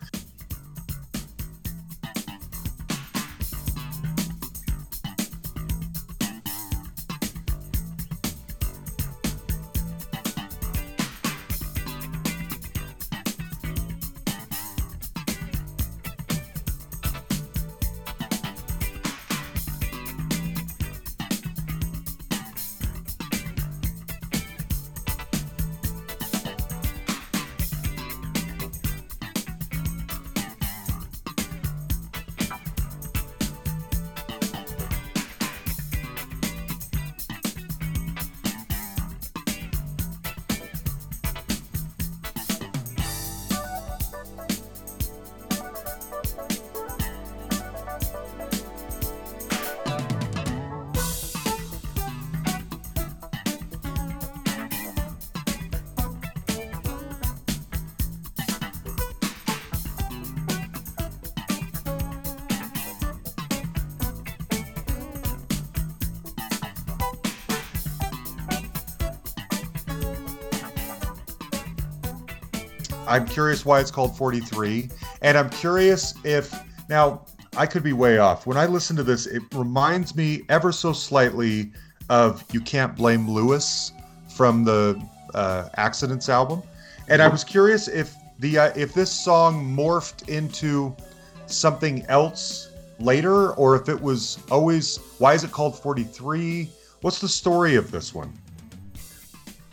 Curious why it's called 43. And I'm curious if now I could be way off. When I listen to this, it reminds me ever so slightly of You Can't Blame Louis from the uh, Accidents album. And I was curious if the uh, if this song morphed into something else later or if it was always why is it called 43? What's the story of this one?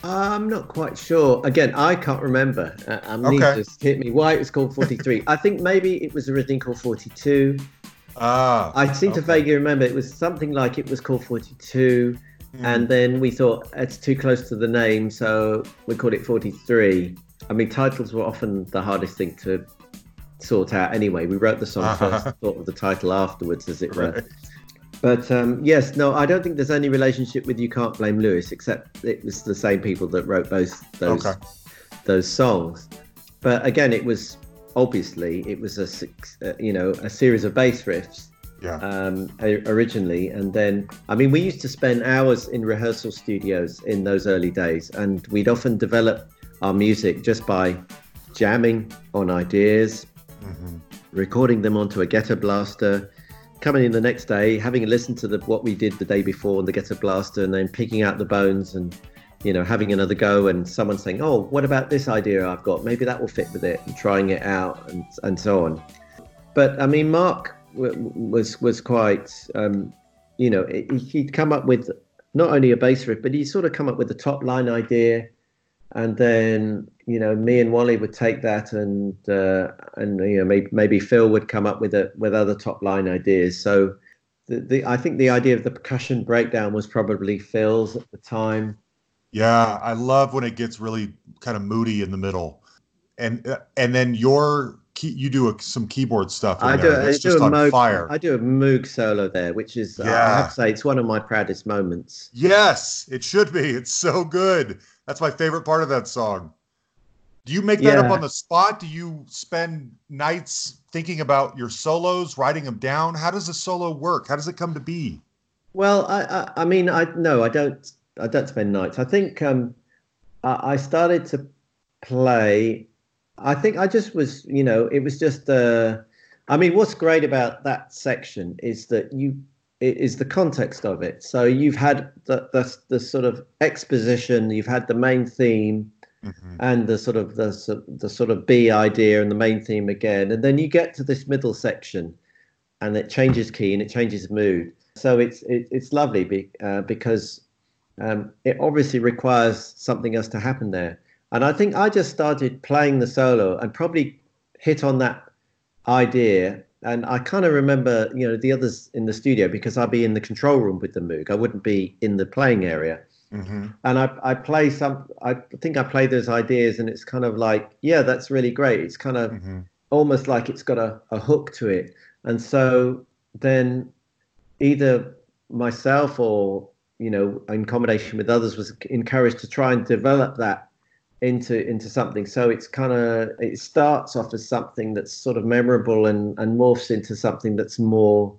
I'm not quite sure. Again, I can't remember. Uh, amnesia Okay. just hit me. Why it was called 43? [LAUGHS] I think maybe it was originally called 42. Ah, I seem to vaguely remember it was something like it was called 42, Hmm. and then we thought it's too close to the name, so we called it 43. I mean, titles were often the hardest thing to sort out anyway. We wrote the song Uh-huh. first, thought of the title afterwards, as it were. [LAUGHS] But um, yes, no, I don't think there's any relationship with You Can't Blame Louis, except it was the same people that wrote both those Okay. those songs. But again, it was obviously it was a uh, you know a series of bass riffs Yeah. um, originally, and then I mean we used to spend hours in rehearsal studios in those early days, and we'd often develop our music just by jamming on ideas, Mhm. recording them onto a ghetto blaster, coming in the next day, having listened to the, what we did the day before and the ghetto blaster, and then picking out the bones and you know having another go, and someone saying, "Oh, what about this idea I've got? Maybe that will fit with it," and trying it out and and so on. But I mean, Mark w- was was quite, um, you know, he- he'd come up with not only a bass riff, but he'd sort of come up with a top line idea and then you know me and Wally would take that and uh, and you know maybe, maybe Phil would come up with a with other top line ideas. So the, the I think the idea of the percussion breakdown was probably Phil's at the time. Yeah, I love when it gets really kind of moody in the middle, and uh, and then your key, you do a, some keyboard stuff. I do there I do just a on Moog fire. I do a Moog solo there, which is yeah. I have to say it's one of my proudest moments. yes, it should be. It's so good. That's my favorite part of that song. Do you make that up on the spot? Do you spend nights thinking about your solos, writing them down? How does a solo work? How does it come to be? Well, I, I, I mean, I no, I don't, I don't spend nights. I think um, I, I started to play. I think I just was, you know, it was just. Uh, I mean, what's great about that section is that you is the context of it. So you've had the the, the sort of exposition, you've had the main theme, Mhm. and the sort of the the sort of B idea and the main theme again, and then you get to this middle section, and it changes key and it changes mood. So it's it, it's lovely be, uh, because um, it obviously requires something else to happen there. And I think I just started playing the solo and probably hit on that idea. And I kind of remember, you know, the others in the studio because I'd be in the control room with the Moog. I wouldn't be in the playing area. Mm-hmm. And I, I play some, I think I play those ideas and it's kind of like, yeah, that's really great. It's kind of Mm-hmm. almost like it's got a, a hook to it. And so then either myself or, you know, in combination with others was encouraged to try and develop that into into something. So it's kind of it starts off as something that's sort of memorable and, and morphs into something that's more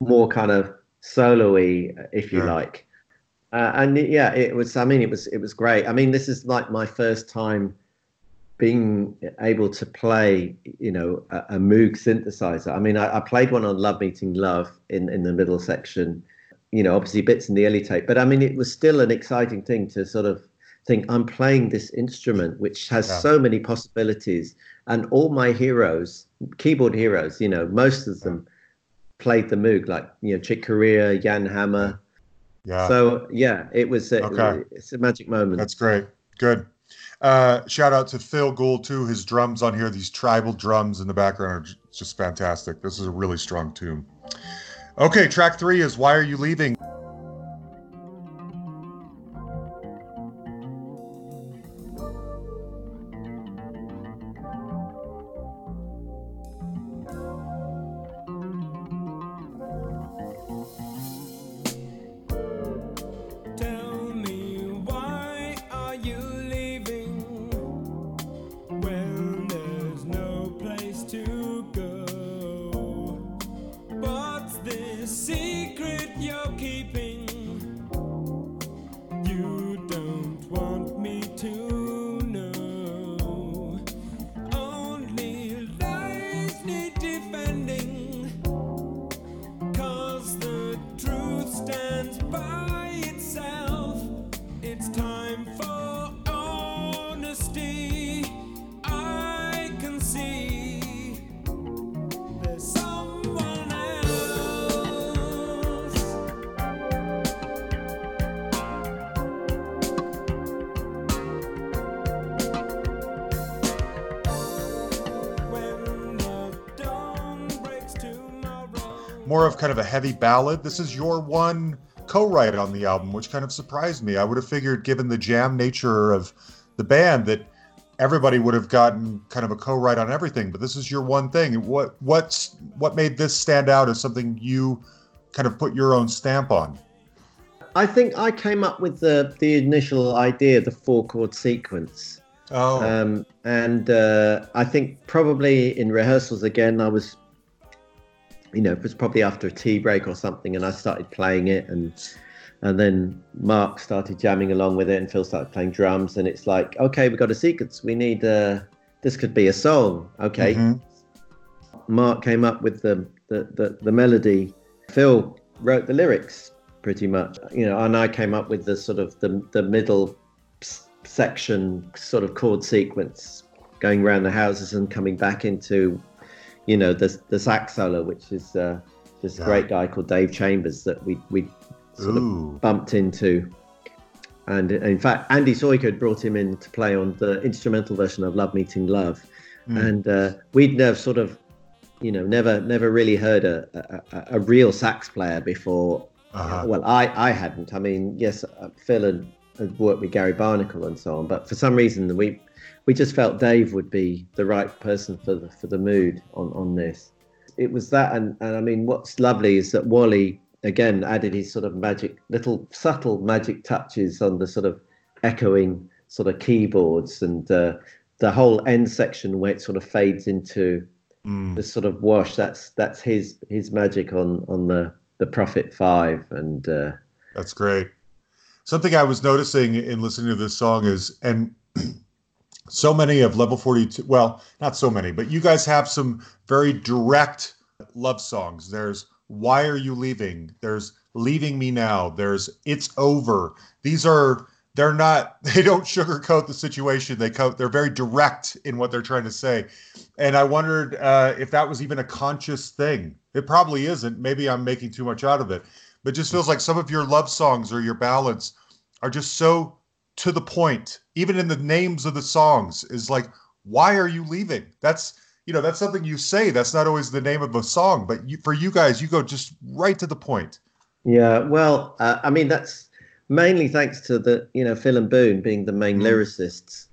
more kind of solo-y, if you Yeah. like. Uh, and it- yeah, it was. I mean, it was it was great. I mean, this is like my first time being able to play, you know, a, a Moog synthesizer. I mean, I, I played one on Love Meeting Love in in the middle section. You know, obviously bits in the early tape, but I mean, it was still an exciting thing to sort of think I'm playing this instrument which has Yeah. so many possibilities, and all my heroes, keyboard heroes, you know, most of them played the Moog, like you know, Chick Corea, Jan Hammer. Yeah. So yeah, it was. A, Okay. It's a magic moment. That's great. Good. Uh, shout out to Phil Gould too. His drums on here, these tribal drums in the background, are just fantastic. This is a really strong tune. Okay, track three is "Why Are You Leaving." Heavy ballad. This is your one co-write on the album, which kind of surprised me. I would have figured, given the jam nature of the band, that everybody would have gotten kind of a co-write on everything. But this is your one thing. What what's what made this stand out as something you kind of put your own stamp on? I think I came up with the the initial idea, the four chord sequence, Oh, um, and uh, I think probably in rehearsals again, I was, you know, it was probably after a tea break or something, and I started playing it, and and then Mark started jamming along with it, and Phil started playing drums, and it's like, okay, we've got a sequence, we need uh, this could be a song, okay. mhm. Mark came up with the, the, the, the melody. Phil wrote the lyrics pretty much, you know, and I came up with the sort of the, the middle section sort of chord sequence going around the houses and coming back into, you know, the, the sax solo, which is uh, this Yeah. great guy called Dave Chambers that we, we sort of bumped into. And in fact, Andy Sojka had brought him in to play on the instrumental version of Love Meeting Love. Mm. And uh, we'd never sort of, you know, never never really heard a, a, a- real sax player before. Uh-huh. Well, I, I hadn't. I mean, yes, uh, Phil had, had worked with Gary Barnacle and so on, but for some reason we we just felt Dave would be the right person for the for the mood on, on this. It was that, and, and I mean, what's lovely is that Wally again added his sort of magic, little subtle magic touches on the sort of echoing sort of keyboards and uh, the whole end section where it sort of fades into Mm. the sort of wash. That's that's his his magic on on the the Prophet Five, and uh, That's great. Something I was noticing in listening to this song is, and [CLEARS THROAT] so many of Level 42, well, not so many, but you guys have some very direct love songs. There's Why Are You Leaving? There's Leaving Me Now. There's It's Over. These are, they're not, [LAUGHS] they don't sugarcoat the situation. They co- they're very direct in what they're trying to say. And I wondered uh, if that was even a conscious thing. It probably isn't. Maybe I'm making too much out of it but it just feels like some of your love songs or your ballads are just so to the point. Even in the names of the songs, is like, why are you leaving? That's you know that's something you say. That's not always the name of a song, but you, for you guys, you go just right to the point. Yeah, well, uh, I mean that's mainly thanks to the you know Phil and Boon being the main Mm. lyricists.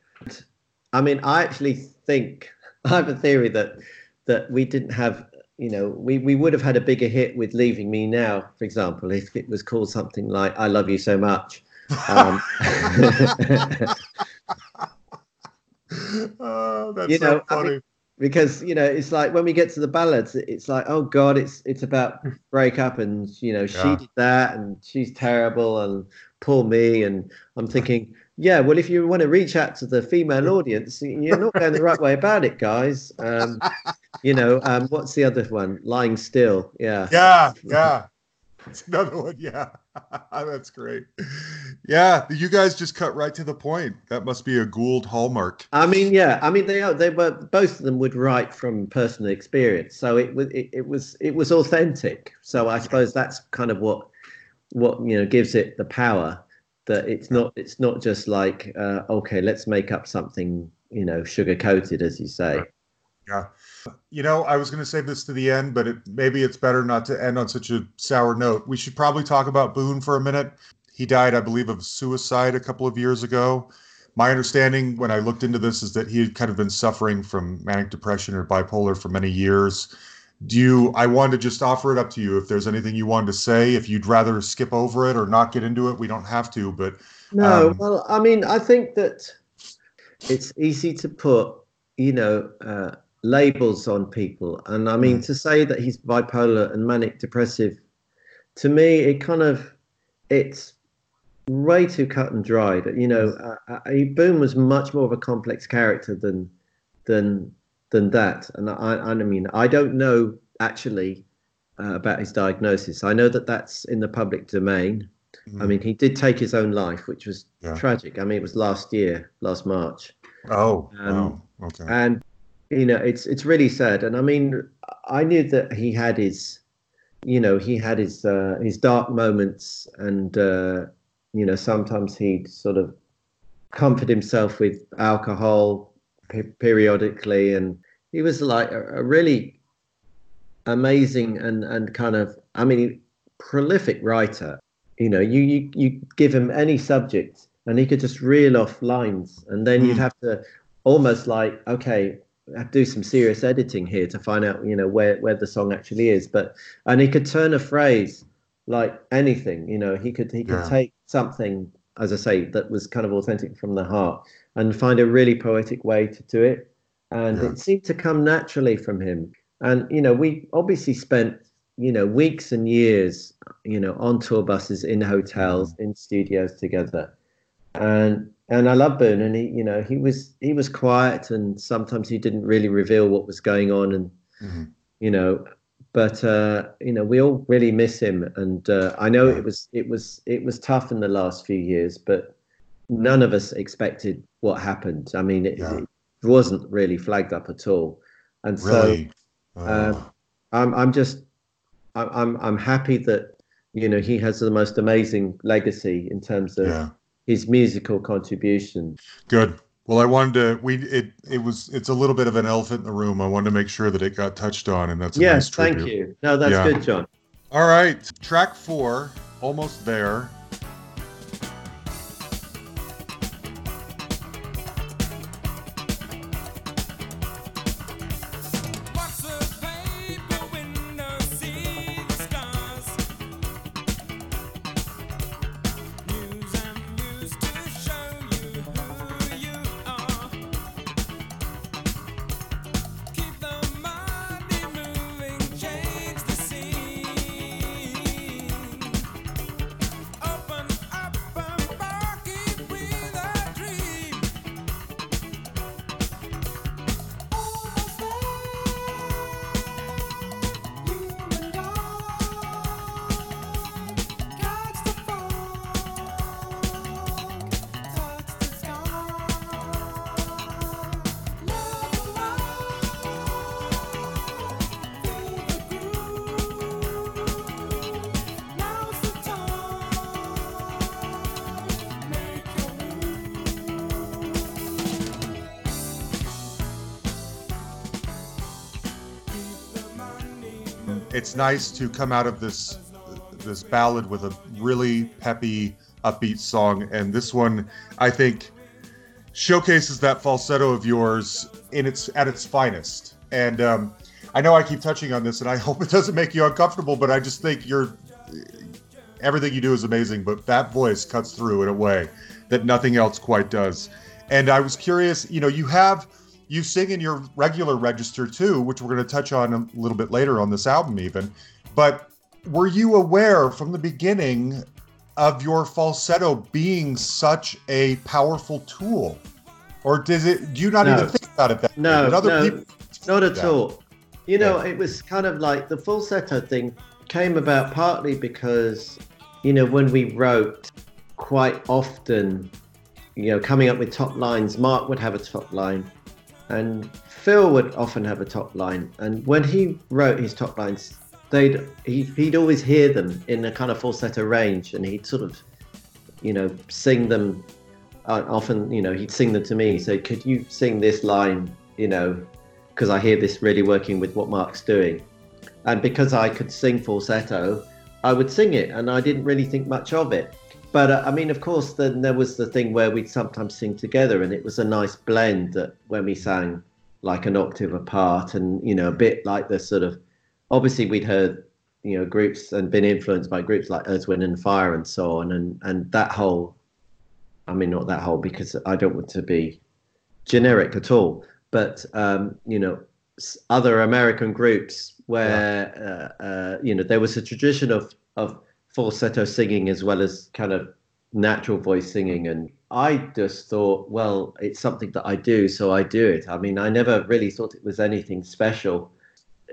I mean, I actually think [LAUGHS] I have a theory that that we didn't have you know we we would have had a bigger hit with "Leaving Me Now," for example, if it was called something like "I Love You So Much." Um, [LAUGHS] oh, that's You so know, I mean, because you know it's like when we get to the ballads it's like oh god it's it's about breakup and you know she Yeah. did that and she's terrible and poor me. And i'm thinking yeah well if you want to reach out to the female audience you're not going the right way about it guys. Um you know um what's the other one? Lying still. Yeah. Yeah, yeah. That's another one. Yeah, [LAUGHS] that's great. Yeah, you guys just cut right to the point. That must be a Gould hallmark. I mean, yeah. I mean, they are. They were both of them would write from personal experience, so it was it, it was it was authentic. So I suppose that's kind of what what you know gives it the power that it's not it's not just like uh, okay, let's make up something you know sugar coated, as you say. Right. Yeah. You know, I was going to save this to the end, but it, maybe it's better not to end on such a sour note. We should probably talk about Boon for a minute. He died, I believe, of suicide a couple of years ago. My understanding when I looked into this is that he had kind of been suffering from manic depression or bipolar for many years. Do you, I wanted to just offer it up to you if there's anything you wanted to say. If you'd rather skip over it or not get into it, we don't have to, but No, Um, well, I mean, I think that it's easy to put, you know, uh, labels on people. And I mean, Mm. to say that he's bipolar and manic depressive, to me, it kind of, it's way too cut and dried. You know, uh, uh, Boon was much more of a complex character than, than, than that. And I, I mean, I don't know actually uh, about his diagnosis. I know that that's in the public domain. I mean, he did take his own life, which was Yeah. tragic. I mean, it was last year, last March, oh, um, wow. Okay. and you know, it's it's really sad. And I mean, I knew that he had his, you know, he had his uh, his dark moments, and uh, you know, sometimes he'd sort of comfort himself with alcohol pe- periodically, and he was like a, a really amazing and and kind of, I mean, prolific writer. You know, you you you give him any subject, and he could just reel off lines, and then you'd Mm. have to almost like, okay, I have to do some serious editing here to find out, you know, where where the song actually is. But and he could turn a phrase like anything, you know, he could he could Yeah. take something, as I say, that was kind of authentic from the heart, and find a really poetic way to do it. And Yeah. it seemed to come naturally from him. And you know, we obviously spent you know weeks and years, you know, on tour buses, in hotels, mm. in studios together and and I love Boon, and he, you know, he was he was quiet, and sometimes he didn't really reveal what was going on, and Mhm. you know, but uh, you know, we all really miss him, and uh, I know Yeah. it was it was it was tough in the last few years, but none of us expected what happened. I mean, it, Yeah. it wasn't really flagged up at all, and so Really? um, Oh, I'm I'm just I'm I'm I'm happy that you know he has the most amazing legacy in terms of yeah. His musical contribution. Good. Well, I wanted to. We it it was it's a little bit of an elephant in the room. I wanted to make sure that it got touched on, and that's a Yes, nice thank you. No, that's Yeah. good, John. All right, track four, almost there. It's nice to come out of this this ballad with a really peppy, upbeat song, and this one I think showcases that falsetto of yours in its at its finest. And um, I know I keep touching on this, and I [LAUGHS] hope it doesn't make you uncomfortable, but I just think you're everything you do is amazing, but that voice cuts through in a way that nothing else quite does. And I was curious, you know, you have you sing in your regular register too, which we're going to touch on a little bit later on this album, even. But were you aware from the beginning of your falsetto being such a powerful tool, or does it? Do you not No. even think about it that way? No, other no, people not at that? all. You know, Yeah. it was kind of like the falsetto thing came about partly because, you know, when we wrote, quite often, you know, coming up with top lines, Mark would have a top line, and Phil would often have a top line. And when he wrote his top lines, they'd he, he'd always hear them in a kind of falsetto range, and he'd sort of, you know, sing them. Uh, often, you know, he'd sing them to me. Say, "Could you sing this line?" You know, because I hear this really working with what Mark's doing. And because I could sing falsetto, I would sing it, and I didn't really think much of it. But uh, I mean, of course, then there was the thing where we'd sometimes sing together, and it was a nice blend that when we sang like an octave apart, and you know, a bit like the sort of obviously we'd heard you know groups and been influenced by groups like Earth, Wind and Fire and so on, and and that whole, I mean, not that whole because I don't want to be generic at all, but um, you know, other American groups where uh, uh, you know there was a tradition of of falsetto singing as well as kind of natural voice singing, and I just thought, well, it's something that I do, so I do it. I mean, I never really thought it was anything special.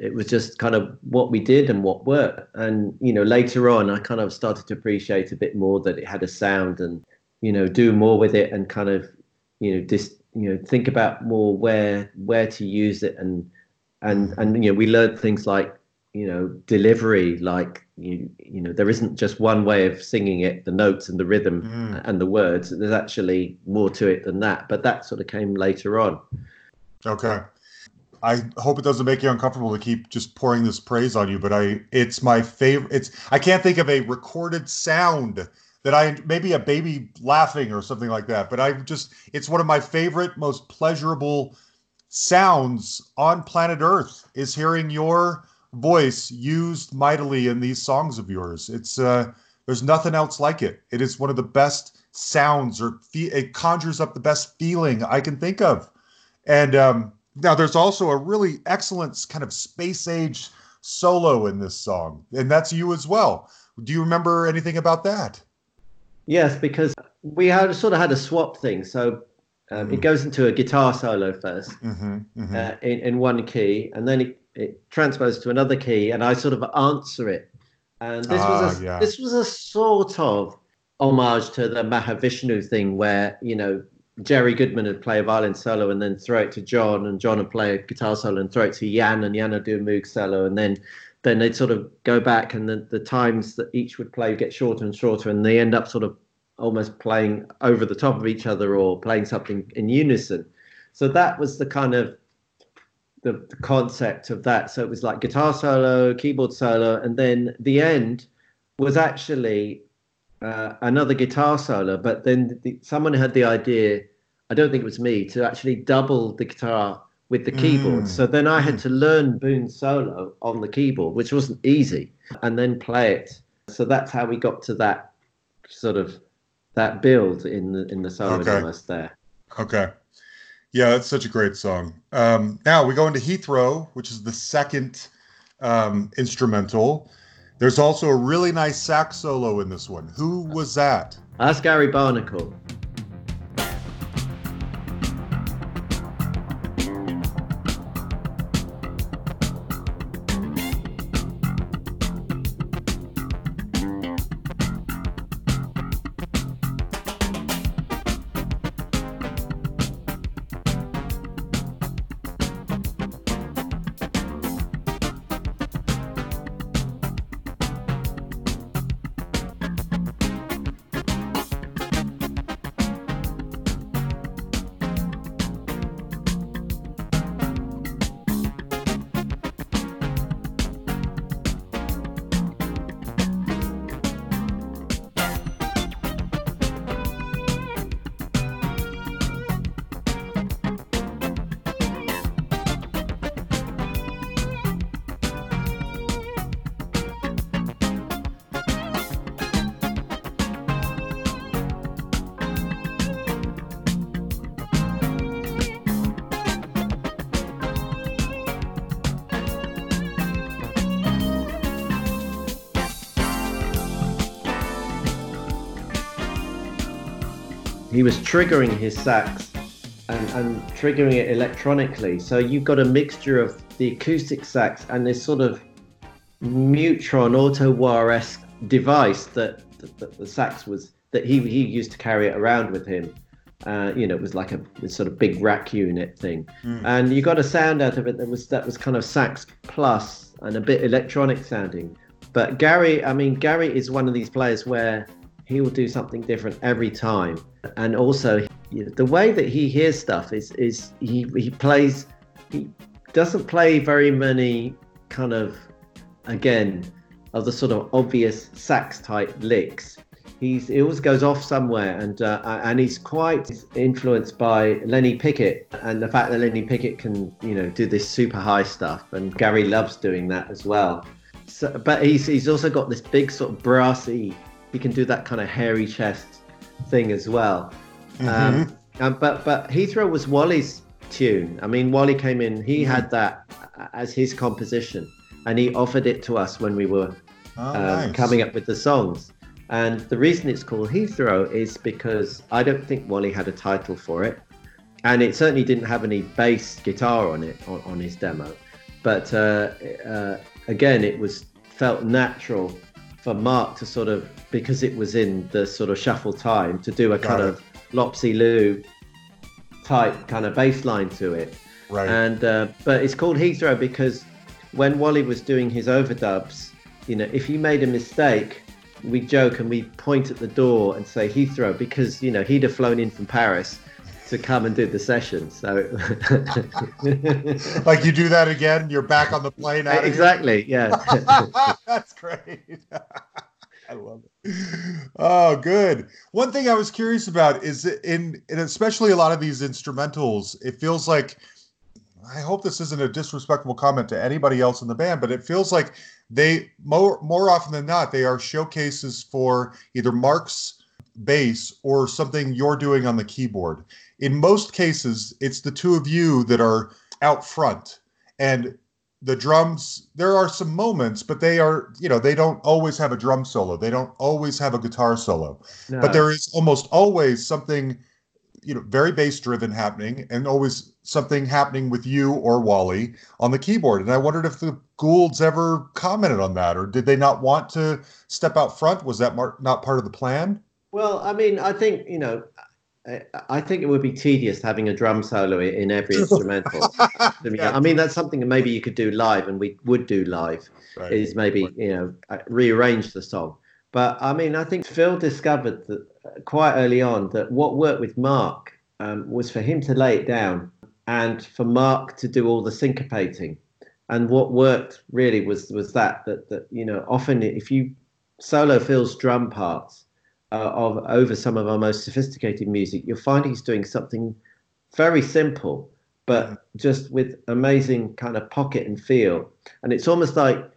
It was just kind of what we did and what worked. And you know, later on, I kind of started to appreciate a bit more that it had a sound and you know do more with it and kind of you know just you know think about more where where to use it and and and you know we learned things like you know delivery like you you know there isn't just one way of singing it the notes and the rhythm Mm. and the words there's actually more to it than that but that sort of came later on Okay. I hope it doesn't make you uncomfortable to keep just pouring this praise on you, but I it's my favorite it's I can't think of a recorded sound that I maybe a baby laughing or something like that, but I just it's one of my favorite most pleasurable sounds on planet Earth is hearing your voice used mightily in these songs of yours. It's uh there's nothing else like it. It is one of the best sounds or fe- it conjures up the best feeling I can think of. And um, now there's also a really excellent kind of space age solo in this song, and that's you as well. Do you remember anything about that? yes because we had sort of had a swap thing so um, it Mm. goes into a guitar solo 1st Mm-hmm, mm-hmm. uh, in, in one key and then it, it transposes to another key and I sort of answer it. And this was Ah, a, yeah. this was a sort of homage to the Mahavishnu thing where, you know, Jerry Goodman would play a violin solo and then throw it to John and John would play a guitar solo and throw it to Jan and Jan would do a Moog solo and then then they'd sort of go back and the, the times that each would play get shorter and shorter and they end up sort of almost playing over the top of each other or playing something in unison. So that was the kind of the, the concept of that. So it was like guitar solo, keyboard solo, and then the end was actually uh, another guitar solo. But then the, someone had the idea, I don't think it was me, to actually double the guitar with the keyboard. Mm. So then I had to learn Boon solo on the keyboard, which wasn't easy, and then play it. So that's how we got to that sort of that build in the in the solo Okay. almost there. Okay. Yeah, that's such a great song. Um, now we go into Heathrow, which is the second um, instrumental. There's also a really nice sax solo in this one. Who was that? That's Gary Barnacle. He was triggering his sax and, and triggering it electronically. So you've got a mixture of the acoustic sax and this sort of Mutron auto-wah-esque device that, that, that the sax was that he he used to carry it around with him. Uh, you know, it was like a sort of big rack unit thing, and you got a sound out of it that was that was kind of sax plus and a bit electronic sounding. But Gary, I mean, Gary is one of these players where he will do something different every time, and also the way that he hears stuff is is he he plays he doesn't play very many kind of again of the sort of obvious sax type licks. He's he always goes off somewhere, and uh, and he's quite influenced by Lenny Pickett and the fact that Lenny Pickett can you know do this super high stuff, and Gary loves doing that as well. So, but he's he's also got this big sort of brassy. He can do that kind of hairy chest thing as well. Um, and, but but Heathrow was Wally's tune. I mean, Wally came in. He had that as his composition, and he offered it to us when we were Oh, um, nice. coming up with the songs. And the reason it's called Heathrow is because I don't think Wally had a title for it, and it certainly didn't have any bass guitar on it on, on his demo. But uh, uh, again, it was felt natural for Mark to sort of because it was in the sort of shuffle time to do a Got kind it. of Lopsy Lu type kind of bass line to it. Right. And uh, but it's called Heathrow because when Wally was doing his overdubs, you know, if you made a mistake, we joke and we point at the door and say Heathrow because you know he'd have flown in from Paris to come and do the session. So [LAUGHS] like you do that again, you're back on the plane. Out of here? exactly, yeah. [LAUGHS] That's great. [LAUGHS] I love it. Oh, good. One thing I was curious about is in, especially a lot of these instrumentals, it feels like I hope this isn't a disrespectful comment to anybody else in the band, but it feels like they more more often than not they are showcases for either Mark's bass or something you're doing on the keyboard. In most cases, it's the two of you that are out front and the drums there are some moments but they are you know they don't always have a drum solo. They don't always have a guitar solo. No. but there is almost always something you know very bass driven happening and always something happening with you or wally on the keyboard. And i wondered if the Goulds ever commented on that or did they not want to step out front? Was that mar- not part of the plan? Well, I mean, I think you know, I, I think it would be tedious having a drum solo in every instrumental. [LAUGHS] I mean, Yeah. I mean, that's something that maybe you could do live, and we would do live. Right. Is maybe you know uh, rearrange the song. But I mean, I think Phil discovered that uh, quite early on that what worked with Mark um, was for him to lay it down and for Mark to do all the syncopating. And what worked really was was that that that you know often if you solo Phil's drum parts uh, of over some of our most sophisticated music, you'll find he's doing something very simple, but just with amazing kind of pocket and feel. And it's almost like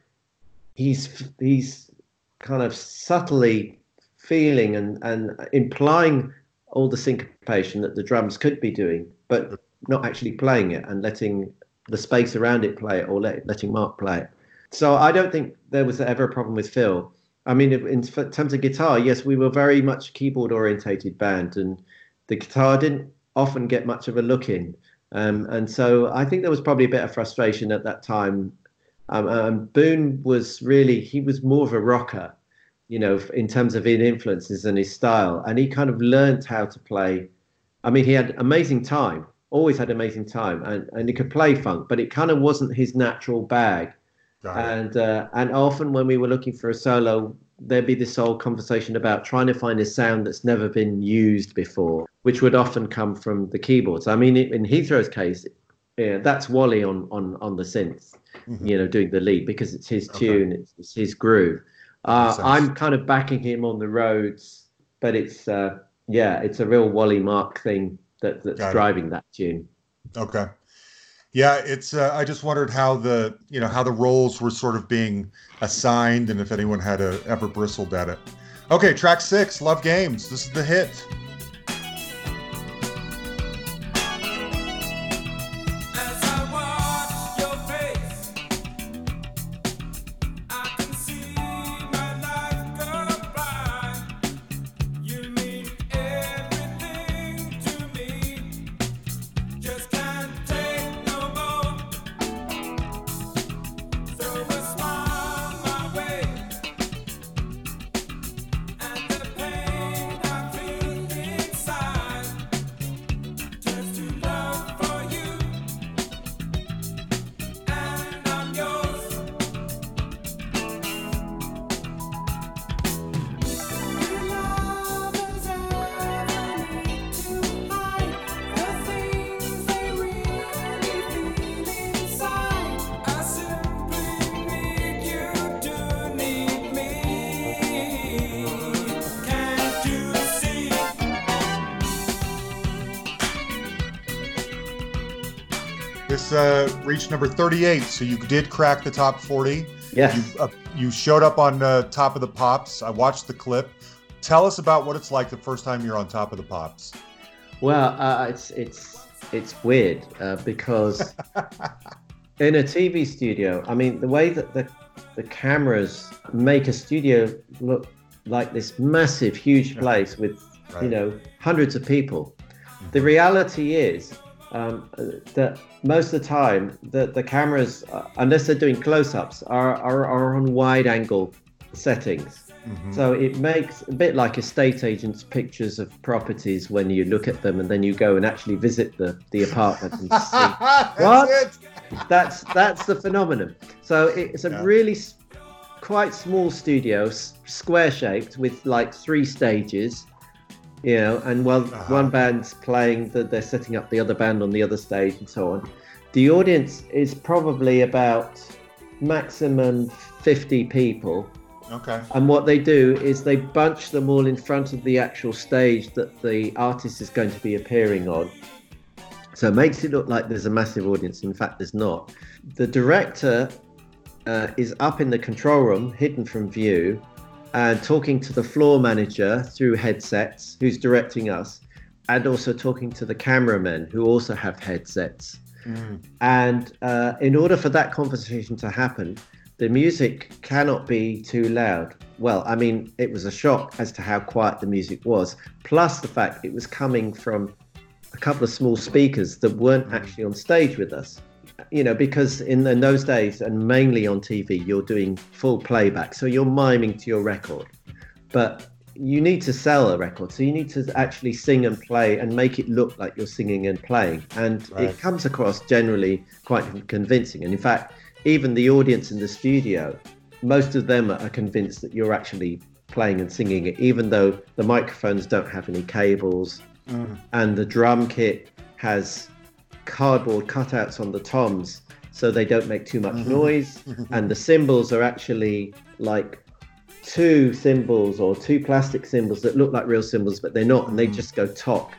he's he's kind of subtly feeling and, and implying all the syncopation that the drums could be doing, but not actually playing it and letting the space around it play it or let, letting Mark play it. So I don't think there was ever a problem with Phil. I mean, in terms of guitar, yes, we were very much keyboard orientated band, and the guitar didn't often get much of a look in. Um, and so I think there was probably a bit of frustration at that time. Um, and Boon was really, he was more of a rocker, you know, in terms of his influences and his style. And he kind of learned how to play. I mean, he had amazing time, always had amazing time, and, and he could play funk, but it kind of wasn't his natural bag And uh, and often when we were looking for a solo there'd be this whole conversation about trying to find a sound that's never been used before which would often come from the keyboards i mean in heathrow's case yeah, that's wally on on on the synths you know doing the lead because it's his Okay. tune it's, it's his groove uh, i'm kind of backing him on the Rhodes but it's uh yeah it's a real wally mark thing that that's Got it. driving that tune Okay. Yeah, it's. Uh, I just wondered how the you know how the roles were sort of being assigned, and if anyone had uh, ever bristled at it. Okay, track six, "Love Games." This is the hit. This uh, reached number 38, so you did crack the top 40. Yes. You, uh, you showed up on uh, top of the pops. I watched the clip. Tell us about what it's like the first time you're on top of the pops. Well, uh, it's it's it's weird uh, because [LAUGHS] in a TV studio, I mean, the way that the the cameras make a studio look like this massive, huge place with Right. you know hundreds of people. The reality is um, that most of the time, the the cameras, uh, unless they're doing close-ups, are are, are on wide-angle settings. Mhm. So it makes a bit like estate agents' pictures of properties when you look at them and then you go and actually visit the, the apartment and [LAUGHS] see. That's What? That's that's the phenomenon. So it's a Yeah. really quite small studio, s- square shaped, with like three stages. You know, and while Uh-huh. one band's playing, that they're setting up the other band on the other stage and so on. The audience is probably about maximum 50 people. Okay. And what they do is they bunch them all in front of the actual stage that the artist is going to be appearing on. So it makes it look like there's a massive audience. In fact, there's not. The director uh, is up in the control room, hidden from view, and talking to the floor manager through headsets, who's directing us, and also talking to the cameramen, who also have headsets. Mm. And uh, in order for that conversation to happen, the music cannot be too loud. Well, I mean, it was a shock as to how quiet the music was, plus the fact it was coming from a couple of small speakers that weren't actually on stage with us. You know, because in, in those days, and mainly on TV, you're doing full playback. So you're miming to your record. But you need to sell a record. So you need to actually sing and play and make it look like you're singing and playing. And Right. it comes across generally quite convincing. And in fact, even the audience in the studio, most of them are convinced that you're actually playing and singing it, even though the microphones don't have any cables Mm. and the drum kit has cardboard cutouts on the toms so they don't make too much Mhm. noise and the cymbals are actually like two cymbals or two plastic cymbals that look like real cymbals but they're not and they Mhm. just go talk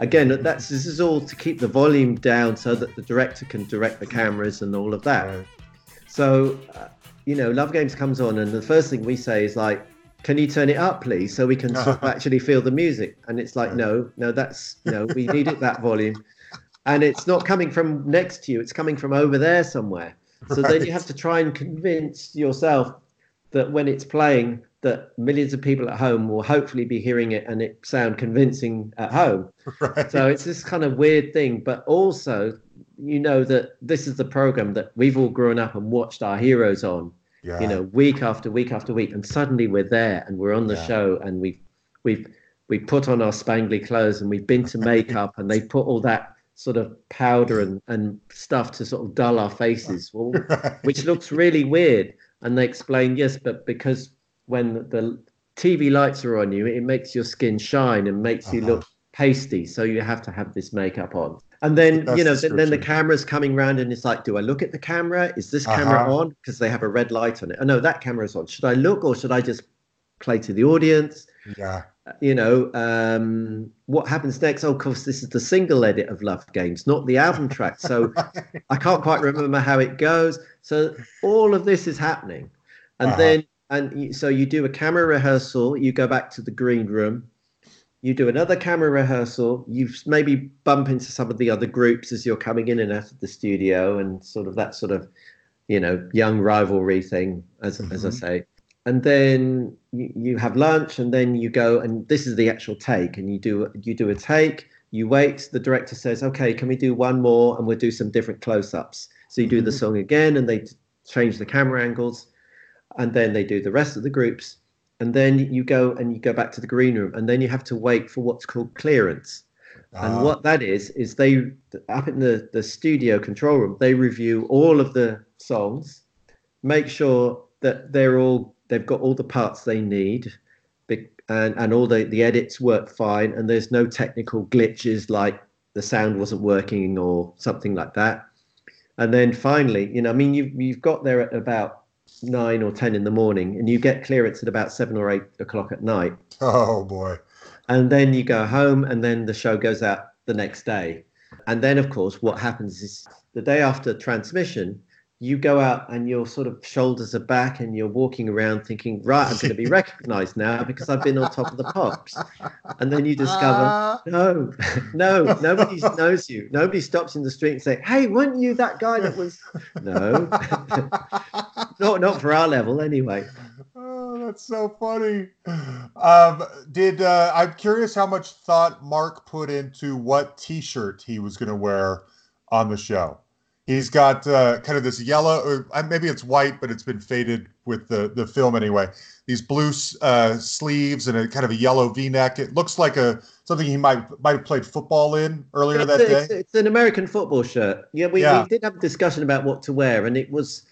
again that's this is all to keep the volume down so that the director can direct the cameras and all of that Right. so, uh, you know, Love Games comes on, and the first thing we say is like, "Can you turn it up, please, so we can [LAUGHS] sort of actually feel the music?" And it's like, Right. "No, no, that's no, we need it that volume." And it's not coming from next to you; it's coming from over there somewhere. So then you have to try and convince yourself that when it's playing, that millions of people at home will hopefully be hearing it and it sound convincing at home. [LAUGHS] Right. So it's this kind of weird thing, but also you know that this is the program that we've all grown up and watched our heroes on, yeah. you know, week after week after week, and suddenly we're there and we're on the Yeah. show and we've we've we put on our spangly clothes and we've been to makeup and they put all that sort of powder and, and stuff to sort of dull our faces, [LAUGHS] well, Right. which looks really weird. And they explain, yes, but because when the TV lights are on you, it makes your skin shine and makes you Uh-huh. look pasty. So you have to have this makeup on. And then, That's you know, the then, the camera's coming round and it's like, do I look at the camera? Is this camera Uh-huh. on? Because they have a red light on it. Oh, no, that camera's on. Should I look or should I just play to the audience? yeah. You know, um, what happens next? Oh, of course, this is the single edit of Love Games, not the album track. So [LAUGHS] I can't quite remember how it goes. So all of this is happening, and Uh-huh. then and so you do a camera rehearsal. You go back to the green room. You do another camera rehearsal. You maybe bump into some of the other groups as you're coming in and out of the studio, and sort of that sort of, you know, young rivalry thing, as as I Mhm. say and then you, you have lunch and then you go and this is the actual take and you do you do a take you wait the director says okay can we do one more and we'll do some different close-ups. So you do the Mhm. song again and they change the camera angles and then they do the rest of the groups and then you go and you go back to the green room and then you have to wait for what's called clearance. And Uh, what that is is they up in the the studio control room they review all of the songs make sure that they're all they've got all the parts they need and and all the the edits work fine and there's no technical glitches like the sound wasn't working or something like that. And then finally you know i mean you've you've got there at about nine or ten in the morning and you get clearance at about seven or eight o'clock at night. Oh boy. and then you go home and then the show goes out the next day. And then, of course, what happens is the day after transmission, you go out and your sort of shoulders are back and you're walking around thinking, right, I'm going to be [LAUGHS] recognized now because I've been on top of the pops. And then you discover, no, [LAUGHS] no, nobody knows you. Nobody stops in the street and say, hey, weren't you that guy that was? [LAUGHS] No, not, not for our level anyway. Oh, that's so funny. Um, did uh, I'm curious how much thought Mark put into what T-shirt he was going to wear on the show. He's got uh, kind of this yellow, or uh, maybe it's white, but it's been faded with the the film anyway. These blue uh, sleeves and a kind of a yellow V-neck. It looks like a something he might might have played football in earlier It's, that a- day. it's, it's an American football shirt. Yeah, we, Yeah. we did have a discussion about what to wear, and it was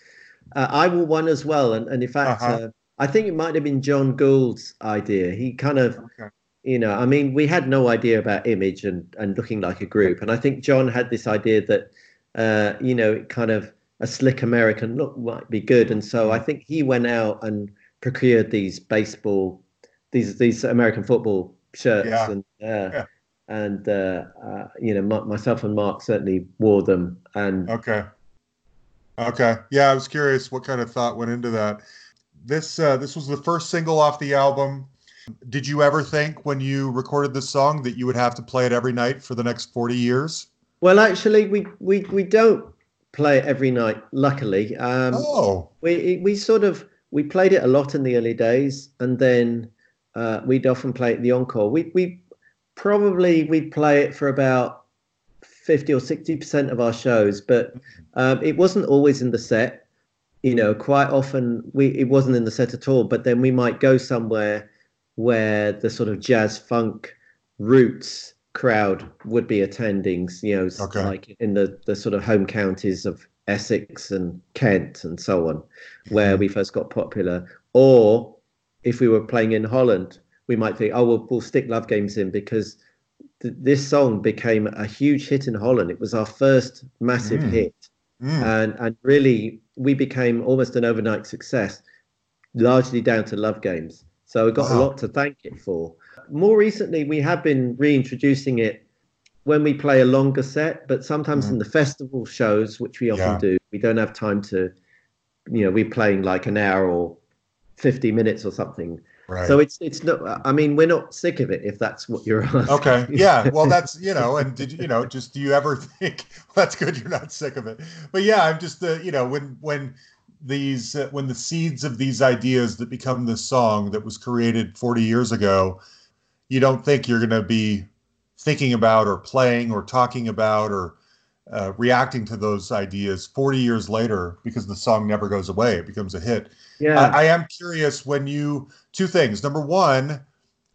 uh, I wore one as well. And, and in fact, Uh-huh. uh, I think it might have been John Gould's idea. He kind of, Okay. you know, I mean, we had no idea about image and, and looking like a group. And I think John had this idea that, uh, you know, kind of a slick American look might be good. And so I think he went out and procured these baseball, these these American football shirts. Yeah. And, uh, Yeah. and uh, uh, you know, my, myself and Mark certainly wore them. And Okay. Okay. Yeah, I was curious what kind of thought went into that. This uh, this was the first single off the album. Did you ever think when you recorded this song that you would have to play it every night for the next 40 years? Well, actually, we we we don't play it every night. Luckily, um, oh. we we sort of we played it a lot in the early days, and then uh, we'd often play it the encore. We we probably we'd play it for about fifty or sixty percent of our shows, but um, it wasn't always in the set. You know, quite often we it wasn't in the set at all. But then we might go somewhere where the sort of jazz funk roots crowd would be attending. You know, Okay. like in the the sort of home counties of Essex and Kent and so on, where we first got popular. Or if we were playing in Holland, we might think, oh, we'll, we'll stick love games in because th- this song became a huge hit in Holland. It was our first massive Mm. hit, Mm. and and really we became almost an overnight success, largely down to love games. So we got a lot to thank it for. More recently, we have been reintroducing it when we play a longer set, but sometimes Mhm. in the festival shows, which we often Yeah. do, we don't have time to, you know, we're playing like an hour or 50 minutes or something. Right. So it's it's not. I mean, we're not sick of it if that's what you're [LAUGHS] asking. Okay. Yeah. Well, that's you know, and did you you know just do you ever [LAUGHS] think well, that's good? You're not sick of it, but yeah, I'm just uh, you know when when these uh, when the seeds of these ideas that become this song that was created 40 years ago, you don't think you're going to be thinking about or playing or talking about or uh, reacting to those ideas 40 years later because the song never goes away. It becomes a hit. Yeah. I, I am curious when you two things. Number one,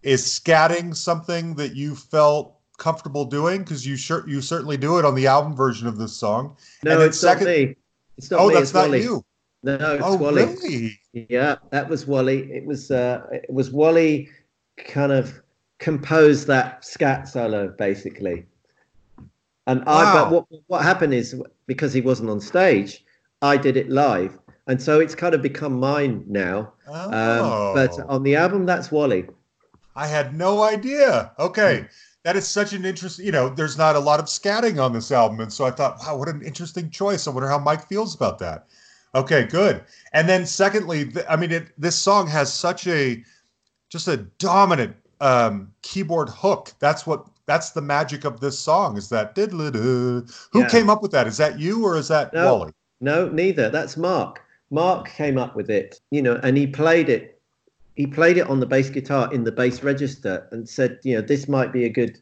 is scatting something that you felt comfortable doing? Because you sure you certainly do it on the album version of this song. no, and it's second- not me. It's not oh, me. that's it's not Wally. you. No, it's Oh, Wally. really? Yeah, that was Wally. It was uh, it was Wally, kind of composed that scat solo basically. And I, but what what happened is because he wasn't on stage, I did it live, and so it's kind of become mine now. Oh, Um, but on the album, that's Wally. I had no idea. Hmm. Okay. That is such an interesting, you know, there's not a lot of scatting on this album. And so I thought, wow, what an interesting choice. I wonder how Mike feels about that. Okay, good. And then secondly, th- I mean, it, this song has such a, just a dominant um, keyboard hook. That's what, that's the magic of this song is that. Who Yeah. came up with that? Is that you or is that No. Wally? No, neither. That's Mark. Mark came up with it, you know, and he played it. He played it on the bass guitar in the bass register and said, you know, this might be a good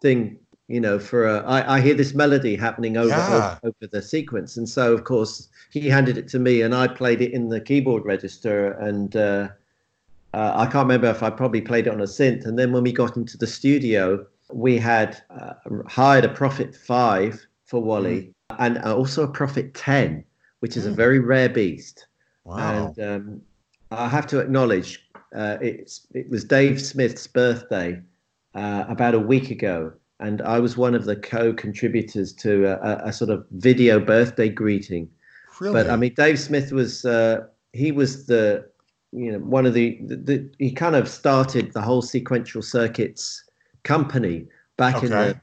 thing, you know, for a. I, I hear this melody happening over, Yeah. over over the sequence, and so of course he handed it to me, and I played it in the keyboard register, and uh, uh, I can't remember if I probably played it on a synth, and then when we got into the studio, we had uh, hired a Prophet Five for Wally, and also a Prophet Ten which is a Mm. very rare beast. Wow. And um, I have to acknowledge uh, it's it was Dave Smith's birthday uh, about a week ago, and I was one of the co-contributors to a, a, a sort of video birthday greeting. really? But I mean, Dave Smith was uh, he was the you know one of the, the, the he kind of started the whole sequential circuits company back in the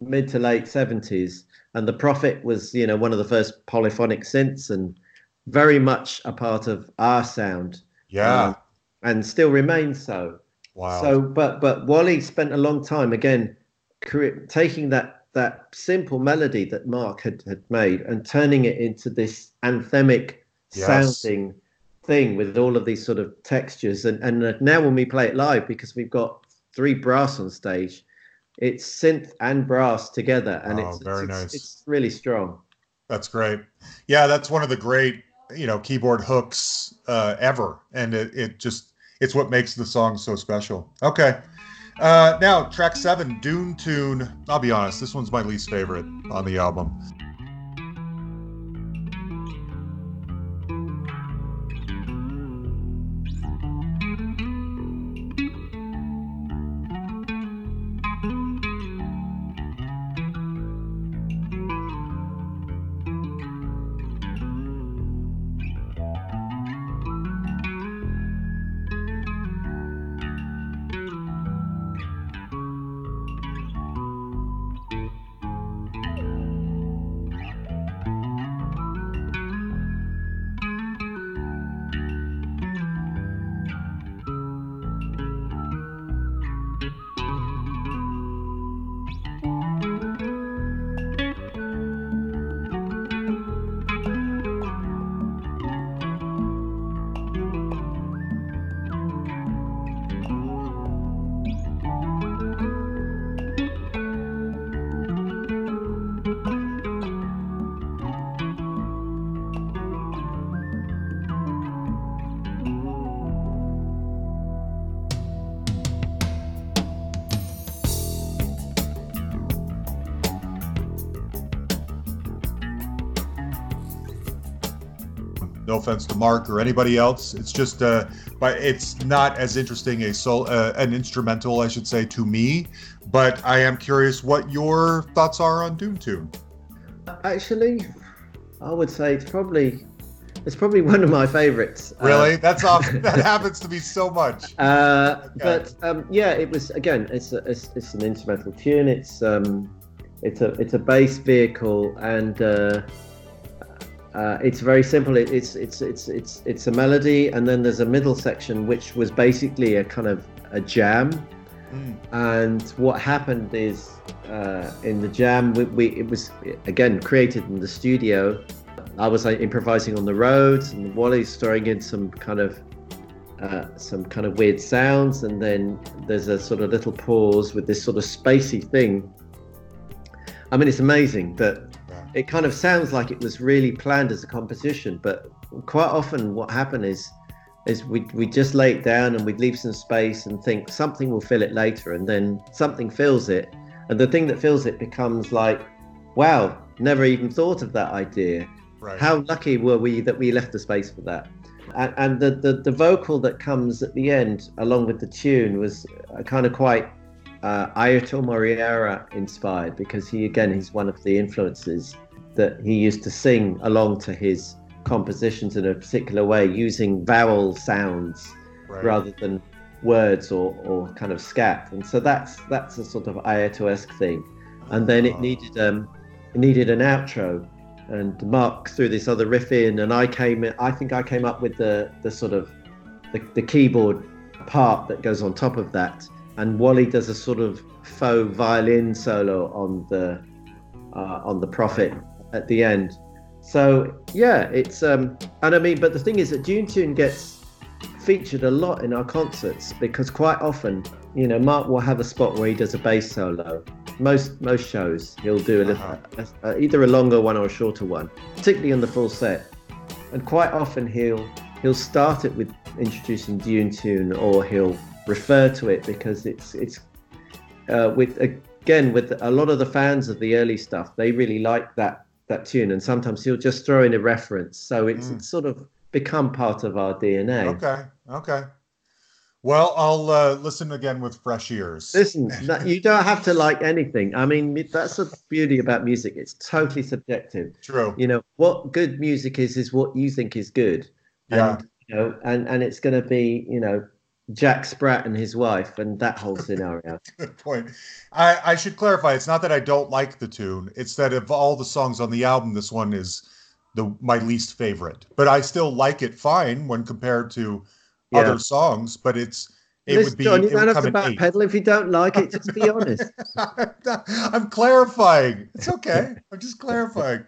mid to late seventies, and the Prophet was you know one of the first polyphonic synths and very much a part of our sound. Yeah. Um, and still remains so. wow. So, but but Wally spent a long time again cre- taking that that simple melody that Mark had had made and turning it into this anthemic Yes. sounding thing with all of these sort of textures. And and uh, now when we play it live, because we've got three brass on stage, it's synth and brass together, and Oh, it's very it's, nice. it's really strong. That's great. Yeah, that's one of the great, you know, keyboard hooks uh, ever, and it, it just it's what makes the song so special. Okay, uh, now track seven, Dune Tune. I'll be honest, this one's my least favorite on the album. Mark or anybody else. It's just, uh, but it's not as interesting a soul, uh, an instrumental, I should say, to me. But I am curious what your thoughts are on Dune Tune. Actually, I would say it's probably it's probably one of my favorites. Uh, Really, that's off. [LAUGHS] that happens to me so much. Uh, but um, yeah, it was again. It's a, it's, it's an instrumental tune. It's um, it's a it's a bass vehicle, and uh, uh, it's very simple. It, it's it's it's it's it's a melody, and then there's a middle section which was basically a kind of a jam. Mm, And what happened is uh, in the jam, we, we it was again created in the studio. I was like, improvising on the Rhodes, and Wally's throwing in some kind of uh, some kind of weird sounds, and then there's a sort of little pause with this sort of spacey thing. I mean, it's amazing that. It kind of sounds like it was really planned as a composition, but quite often what happened is is we we just lay it down and we'd leave some space and think something will fill it later, and then something fills it, and the thing that fills it becomes like, wow, never even thought of that idea. Right. How lucky were we that we left the space for that? And, and the, the the vocal that comes at the end, along with the tune, was uh, kind of quite uh, Airto Moreira inspired because he again he's one of the influences that he used to sing along to his compositions in a particular way using vowel sounds right. rather than words or, or kind of scat and so that's that's a sort of Airto-esque thing and then it Ah. needed um it needed an outro and Mark threw this other riff in and I came in I think I came up with the the sort of the, the keyboard part that goes on top of that and Wally does a sort of faux violin solo on the uh, on the prophet at the end. So yeah it's um and I mean but the thing is that Dune Tune gets featured a lot in our concerts because quite often you know Mark will have a spot where he does a bass solo. Most most shows he'll do a little, a- either a longer one or a shorter one particularly on the full set. And quite often he'll he'll start it with introducing Dune Tune or he'll refer to it because it's it's uh, with again with a lot of the fans of the early stuff they really like that that tune and sometimes he'll just throw in a reference so it's, Mm. it's sort of become part of our DNA. Okay. Okay. Well, I'll uh, listen again with fresh ears. Listen, [LAUGHS] you don't have to like anything. I mean, that's the beauty about music. It's totally subjective. True. You know, what good music is is what you think is good. Yeah. And, you know, and and it's going to be, you know, Jack Sprat and his wife and that whole [LAUGHS] scenario. Good point. I, I should clarify. It's not that I don't like the tune. It's that of all the songs on the album, this one is the my least favorite. But I still like it fine when compared to Yeah. other songs. But it's it Listen, would be John, you don't have to backpedal if you don't like it. Just be honest. [LAUGHS] I'm clarifying. It's okay. I'm just [LAUGHS] clarifying.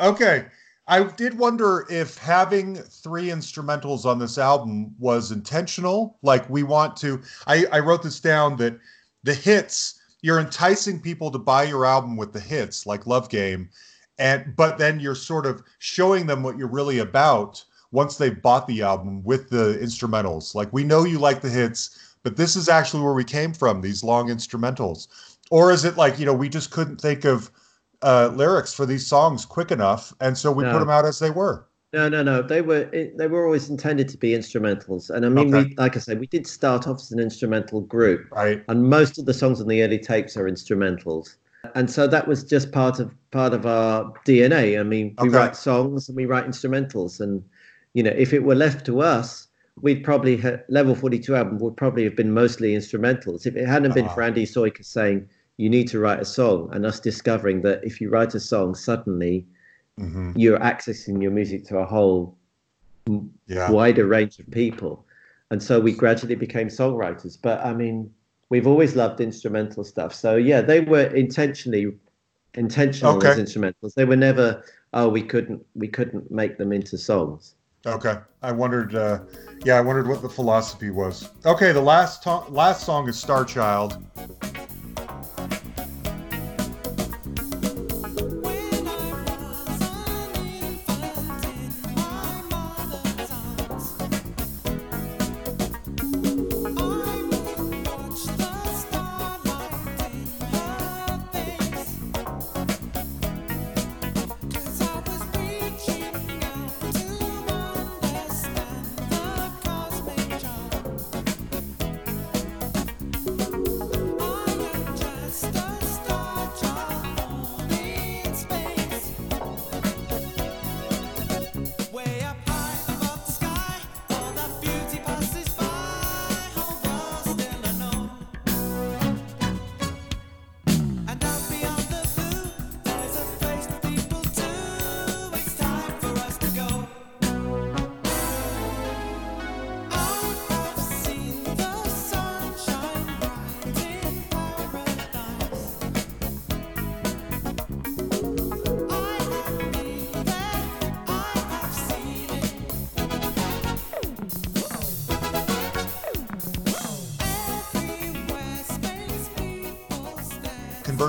Okay. I did wonder if having three instrumentals on this album was intentional. Like we want to I, I wrote this down that the hits, you're enticing people to buy your album with the hits, like Love Game, and but then you're sort of showing them what you're really about once they've bought the album with the instrumentals. Like we know you like the hits, but this is actually where we came from, these long instrumentals. Or is it like, you know, we just couldn't think of uh, lyrics for these songs quick enough, and so we No. put them out as they were. No, no, no. They were they were always intended to be instrumentals, and I mean, Okay. we, like I said, we did start off as an instrumental group, Right. and most of the songs on the early tapes are instrumentals, and so that was just part of part of our DNA. I mean, we Okay. write songs and we write instrumentals, and you know, if it were left to us, we'd probably ha- level forty two album would probably have been mostly instrumentals. If it hadn't been Ah. for Andy Sojka saying you need to write a song, and us discovering that if you write a song, suddenly hmm you're accessing your music to a whole Yeah. wider range of people. And so we gradually became songwriters. But I mean, we've always loved instrumental stuff. So yeah, they were intentionally intentional as instrumentals. They were never, oh, we couldn't we couldn't make them into songs. Okay. I wondered. Uh, yeah, I wondered what the philosophy was. Okay. The last to- last song is Starchild.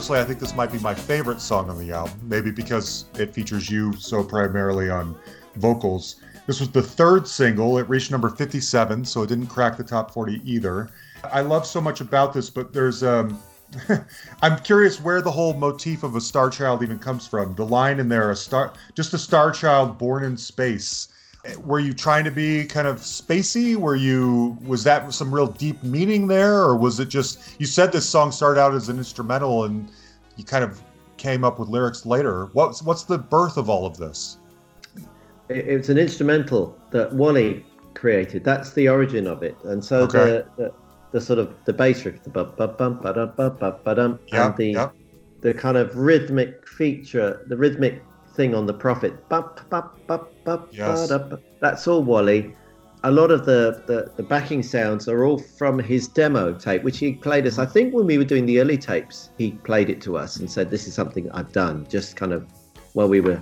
Conversely, I think this might be my favorite song on the album, maybe because it features you so primarily on vocals. This was the third single. It reached number 57, so it didn't crack the top 40 either. I love so much about this, but there's um [LAUGHS] I'm curious where the whole motif of a star child even comes from. The line in there, a star just a star child born in space. Were you trying to be kind of spacey? Were you was that some real deep meaning there or was it just you said this song started out as an instrumental and you kind of came up with lyrics later. What's what's the birth of all of this? It, it was an instrumental that Wally created. That's the origin of it. And so Okay. the, the the sort of the bass riff, the bum bum bum ba dum ba ba ba dum, and the yeah. the kind of rhythmic feature, the rhythmic thing on the Prophet. Bop, bop, bop, bop, Yes. ba, da, ba. That's all Wally. A lot of the, the, the backing sounds are all from his demo tape, which he played us. I think when we were doing the early tapes, he played it to us and said, This is something I've done, just kind of while we were,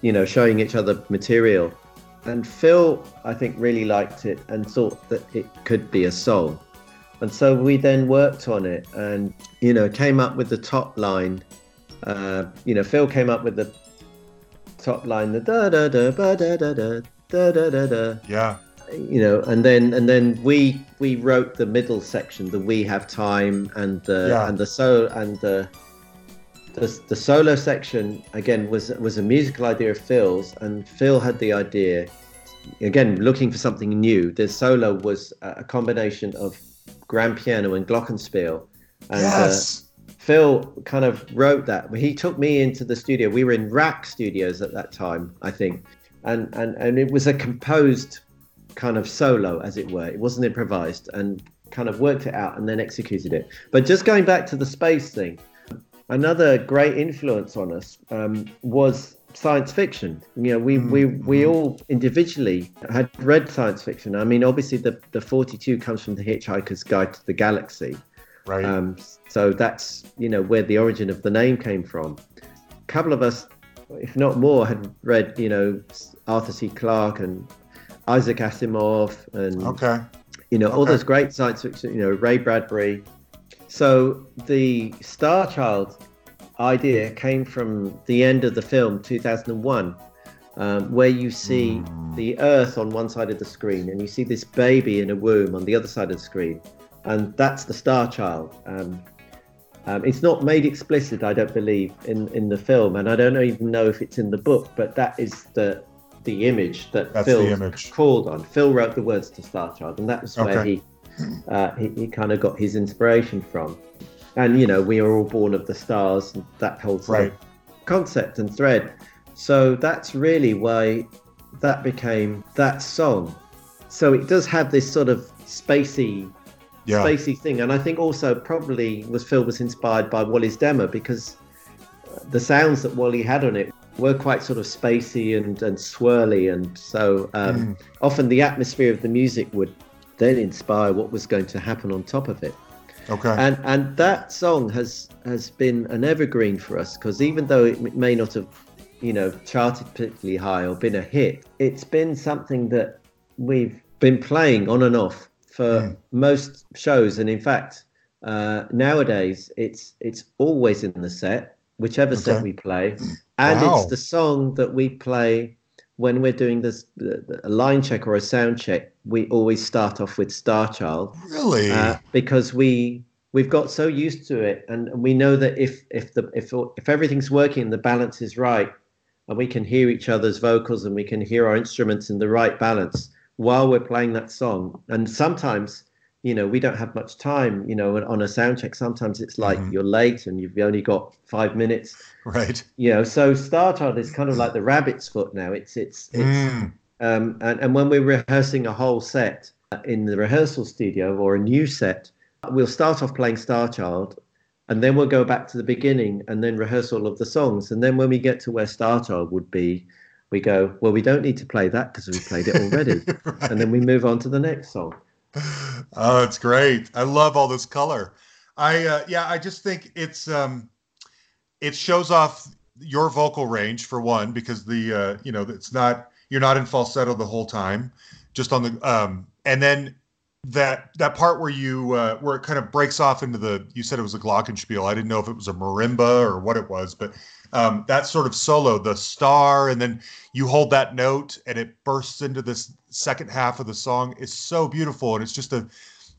you know, showing each other material. And Phil, I think, really liked it and thought that it could be a song. And so we then worked on it and, you know, came up with the top line. Uh, you know, Phil came up with the top line, the da da da ba da da da da da da da. Yeah. You know, and then and then we we wrote the middle section, the we have time, and the Yeah. and the so and the the, the solo section again was was a musical idea of Phil's, and Phil had the idea again looking for something new. The solo was a combination of grand piano and glockenspiel, and uh, yes. Phil kind of wrote that. He took me into the studio. We were in RAK Studios at that time, I think, and and and it was a composed kind of solo, as it were. It wasn't improvised, and kind of worked it out and then executed it. But just going back to the space thing, another great influence on us um, was science fiction. You know, we, we, we all individually had read science fiction. I mean, obviously, the, the 42 comes from The Hitchhiker's Guide to the Galaxy. Right. Um, so that's, you know, where the origin of the name came from. A couple of us, if not more, had read, you know, Arthur C. Clarke and Isaac Asimov and okay. you know all those great science fiction you know ray bradbury so the star child idea came from the end of the film 2001 um, where you see Hmm. the earth on one side of the screen and you see this baby in a womb on the other side of the screen and that's the star child um, um, it's not made explicit i don't believe in, in the film and i don't even know if it's in the book but that is the the image that That's phil image. called on phil wrote the words to star child and that was where Okay. he uh, he, he kind of got his inspiration from. And you know, we are all born of the stars, and that whole Right. concept and thread. So that's really why that became that song. So it does have this sort of spacey, Yeah. spacey thing, and I think also probably was Phil was inspired by Wally's demo because the sounds that Wally had on it were quite sort of spacey and, and swirly, and so um, often the atmosphere of the music would then inspire what was going to happen on top of it. Okay. And and that song has has been an evergreen for us because even though it may not have, you know, charted particularly high or been a hit, it's been something that we've been playing on and off for most shows. And in fact, uh, nowadays it's it's always in the set, whichever set we play, [CLEARS THROAT] and Wow. it's the song that we play when we're doing this a line check or a sound check. We always start off with Starchild really? uh, because we we've got so used to it, and we know that if if the if if everything's working the balance is right, and we can hear each other's vocals and we can hear our instruments in the right balance while we're playing that song. And sometimes, you know, we don't have much time. You know, on a sound check, sometimes it's like you're late and you've only got five minutes. right. You know, so Starchild is kind of like the rabbit's foot now. It's it's it's Mm. um, and, and when we're rehearsing a whole set in the rehearsal studio or a new set, we'll start off playing Starchild and then we'll go back to the beginning and then rehearse all of the songs. And then when we get to where Star Child would be, we go, well, we don't need to play that because we played it already. [LAUGHS] And then we move on to the next song. Oh, it's great. I love all this color. I uh, yeah, I just think it's um it shows off your vocal range for one because the uh you know, it's not you're not in falsetto the whole time, just on the um and then that that part where you uh where it kind of breaks off into the you said it was a glockenspiel. I didn't know if it was a marimba or what it was, but um that sort of solo, the star and then you hold that note and it bursts into this second half of the song is so beautiful and it's just a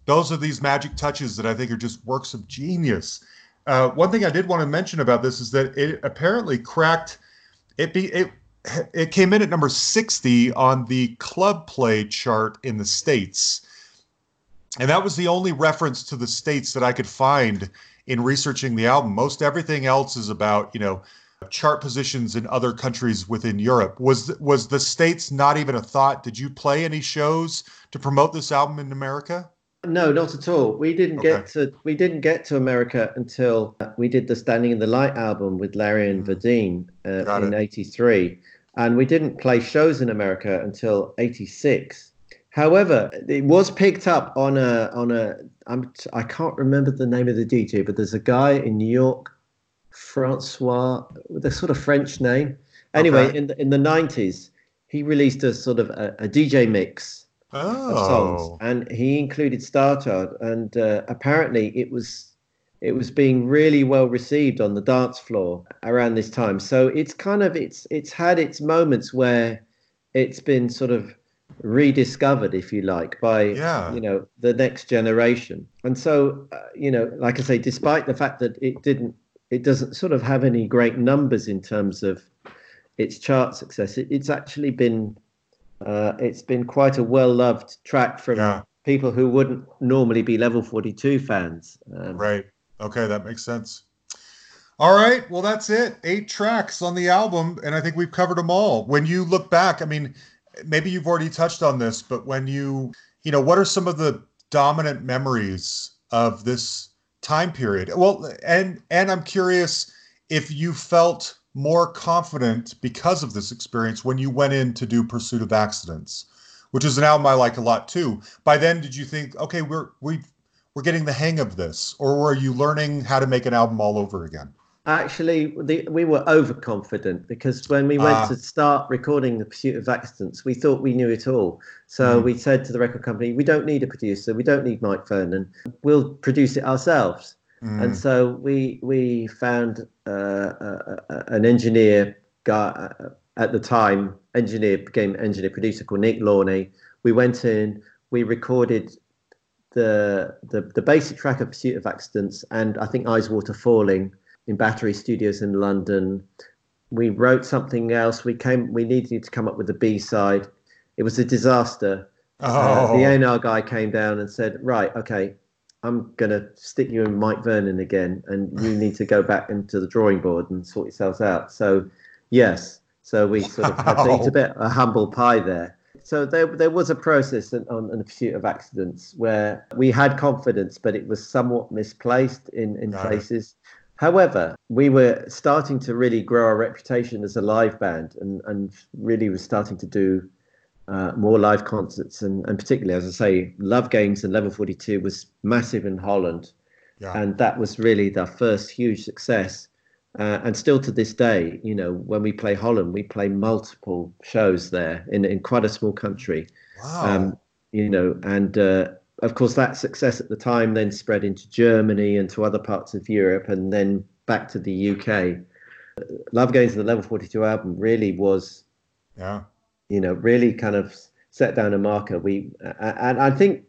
those are these magic touches that I think are just works of genius. Uh, one thing I did want to mention about this is that it apparently cracked. It be it it came in at number sixty on the club play chart in the states, and that was the only reference to the states that I could find in researching the album. Most everything else is about you know chart positions in other countries within Europe. Was was the states not even a thought? Did you play any shows to promote this album in America? No, not at all. We didn't get to we didn't get to America until we did the Standing in the Light album with Larry and Verdine uh, in it. '83, and we didn't play shows in America until '86. However, it was picked up on a on a I'm I can't remember the name of the DJ, but there's a guy in New York, Francois, with a sort of French name. Anyway, Okay. in the in the '90s, he released a sort of a, a DJ mix of Oh, songs, and he included Starchild, and uh, apparently it was it was being really well received on the dance floor around this time. So it's kind of it's it's had its moments where it's been sort of rediscovered, if you like, by Yeah. you know the next generation. And so uh, you know, like I say, despite the fact that it didn't, it doesn't sort of have any great numbers in terms of its chart success. It, it's actually been uh, it's been quite a well loved track from Yeah. people who wouldn't normally be level 42 fans. Um, right. Okay, that makes sense. All right, well that's it. Eight tracks on the album, and I think we've covered them all. When you look back, I mean, maybe you've already touched on this, but when you, you know, what are some of the dominant memories of this time period? Well, and and I'm curious if you felt more confident because of this experience when you went in to do Pursuit of Accidents, which is an album I like a lot too. By then, did you think, okay, we're we we're getting the hang of this, or were you learning how to make an album all over again? Actually, the, we were overconfident because when we went Ah. to start recording the Pursuit of Accidents, we thought we knew it all. So Mm. we said to the record company, "We don't need a producer. We don't need Mike Vernon. We'll produce it ourselves." Mm, And so we we found uh, a, a, an engineer guy uh, at the time, engineer became engineer producer called Nick Launay. We went in, we recorded the the the basic track of Pursuit of Accidents and I think Eyes Waterfalling in Battery Studios in London. We wrote something else. We came. We needed to come up with a B side. It was a disaster. Uh, oh, the A&R guy came down and said, "Right, okay, I'm gonna stick you in Mike Vernon again, and you [LAUGHS] need to go back into the drawing board and sort yourselves out." So, yes, so we sort of had to eat a bit a humble pie there. So there, there was a process on, on the pursuit of accidents where we had confidence, but it was somewhat misplaced in in places. However, we were starting to really grow our reputation as a live band, and and really was starting to do uh, more live concerts, and, and particularly, as I say, Love Games and Level 42 was massive in Holland, yeah. and that was really the first huge success. Uh, and still to this day, you know, when we play Holland, we play multiple shows there in, in quite a small country. wow. Um, you know, and uh, of course, that success at the time then spread into Germany and to other parts of Europe, and then back to the UK. Love Games and the Level 42 album really was yeah. you know, really kind of set down a marker. We and I think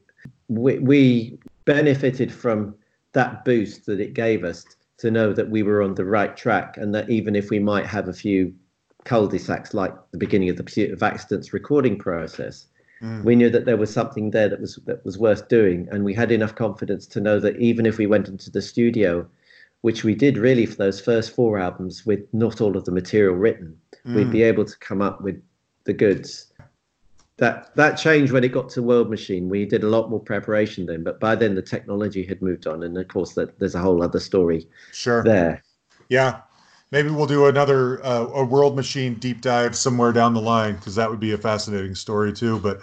we, we benefited from that boost that it gave us to know that we were on the right track, and that even if we might have a few cul-de-sacs like the beginning of the Pursuit of Accidents recording process, Mm. we knew that there was something there that was that was worth doing, and we had enough confidence to know that even if we went into the studio, which we did really for those first four albums with not all of the material written, we'd Mm. be able to come up with the goods. That that changed when it got to World Machine. We did a lot more preparation then, but by then the technology had moved on, and of course that there's a whole other story Sure. there. Yeah. Maybe we'll do another uh, a World Machine deep dive somewhere down the line because that would be a fascinating story too. But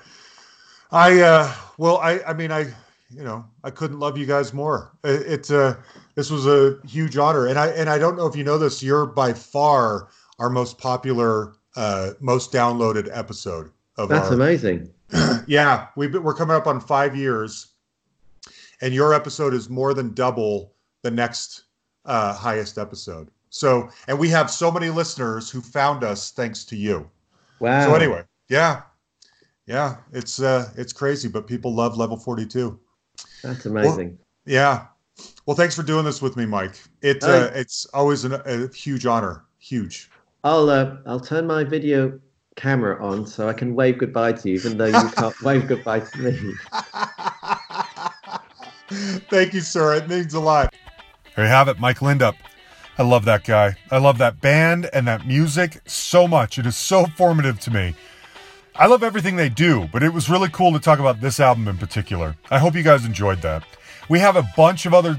I, uh, well, I, I mean, I, you know, I couldn't love you guys more. It, it's uh, this was a huge honor, and I and I don't know if you know this. You're by far our most popular, uh, most downloaded episode of That's our amazing. [CLEARS THROAT] yeah, we've been, we're coming up on five years, and your episode is more than double the next uh, highest episode. So, and we have so many listeners who found us thanks to you. Wow. So anyway, yeah, yeah, it's uh, it's crazy, but people love Level Forty Two. that's amazing. Yeah. Well, thanks for doing this with me, Mike. It uh, it's always an, a huge honor. Huge. I'll uh, I'll turn my video camera on so I can wave goodbye to you, even though you can't [LAUGHS] wave goodbye to me. Thank you, sir. It means a lot. There you have it, Mike Lindup. I love that guy. I love that band and that music so much. It is so formative to me. I love everything they do, but it was really cool to talk about this album in particular. I hope you guys enjoyed that. We have a bunch of other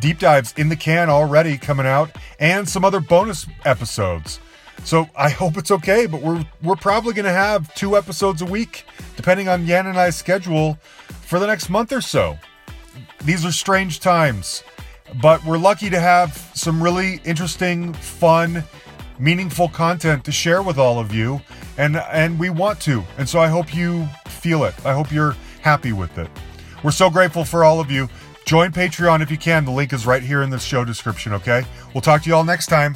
deep dives in the can already coming out and some other bonus episodes. So I hope it's okay, but we're we're probably going to have two episodes a week depending on Yan and I's schedule for the next month or so. These are strange times but we're lucky to have some really interesting, fun, meaningful content to share with all of you, and and we want to. And so I hope you feel it. I hope you're happy with it. We're so grateful for all of you. Join Patreon if you can. The link is right here in the show description, okay? We'll talk to you all next time.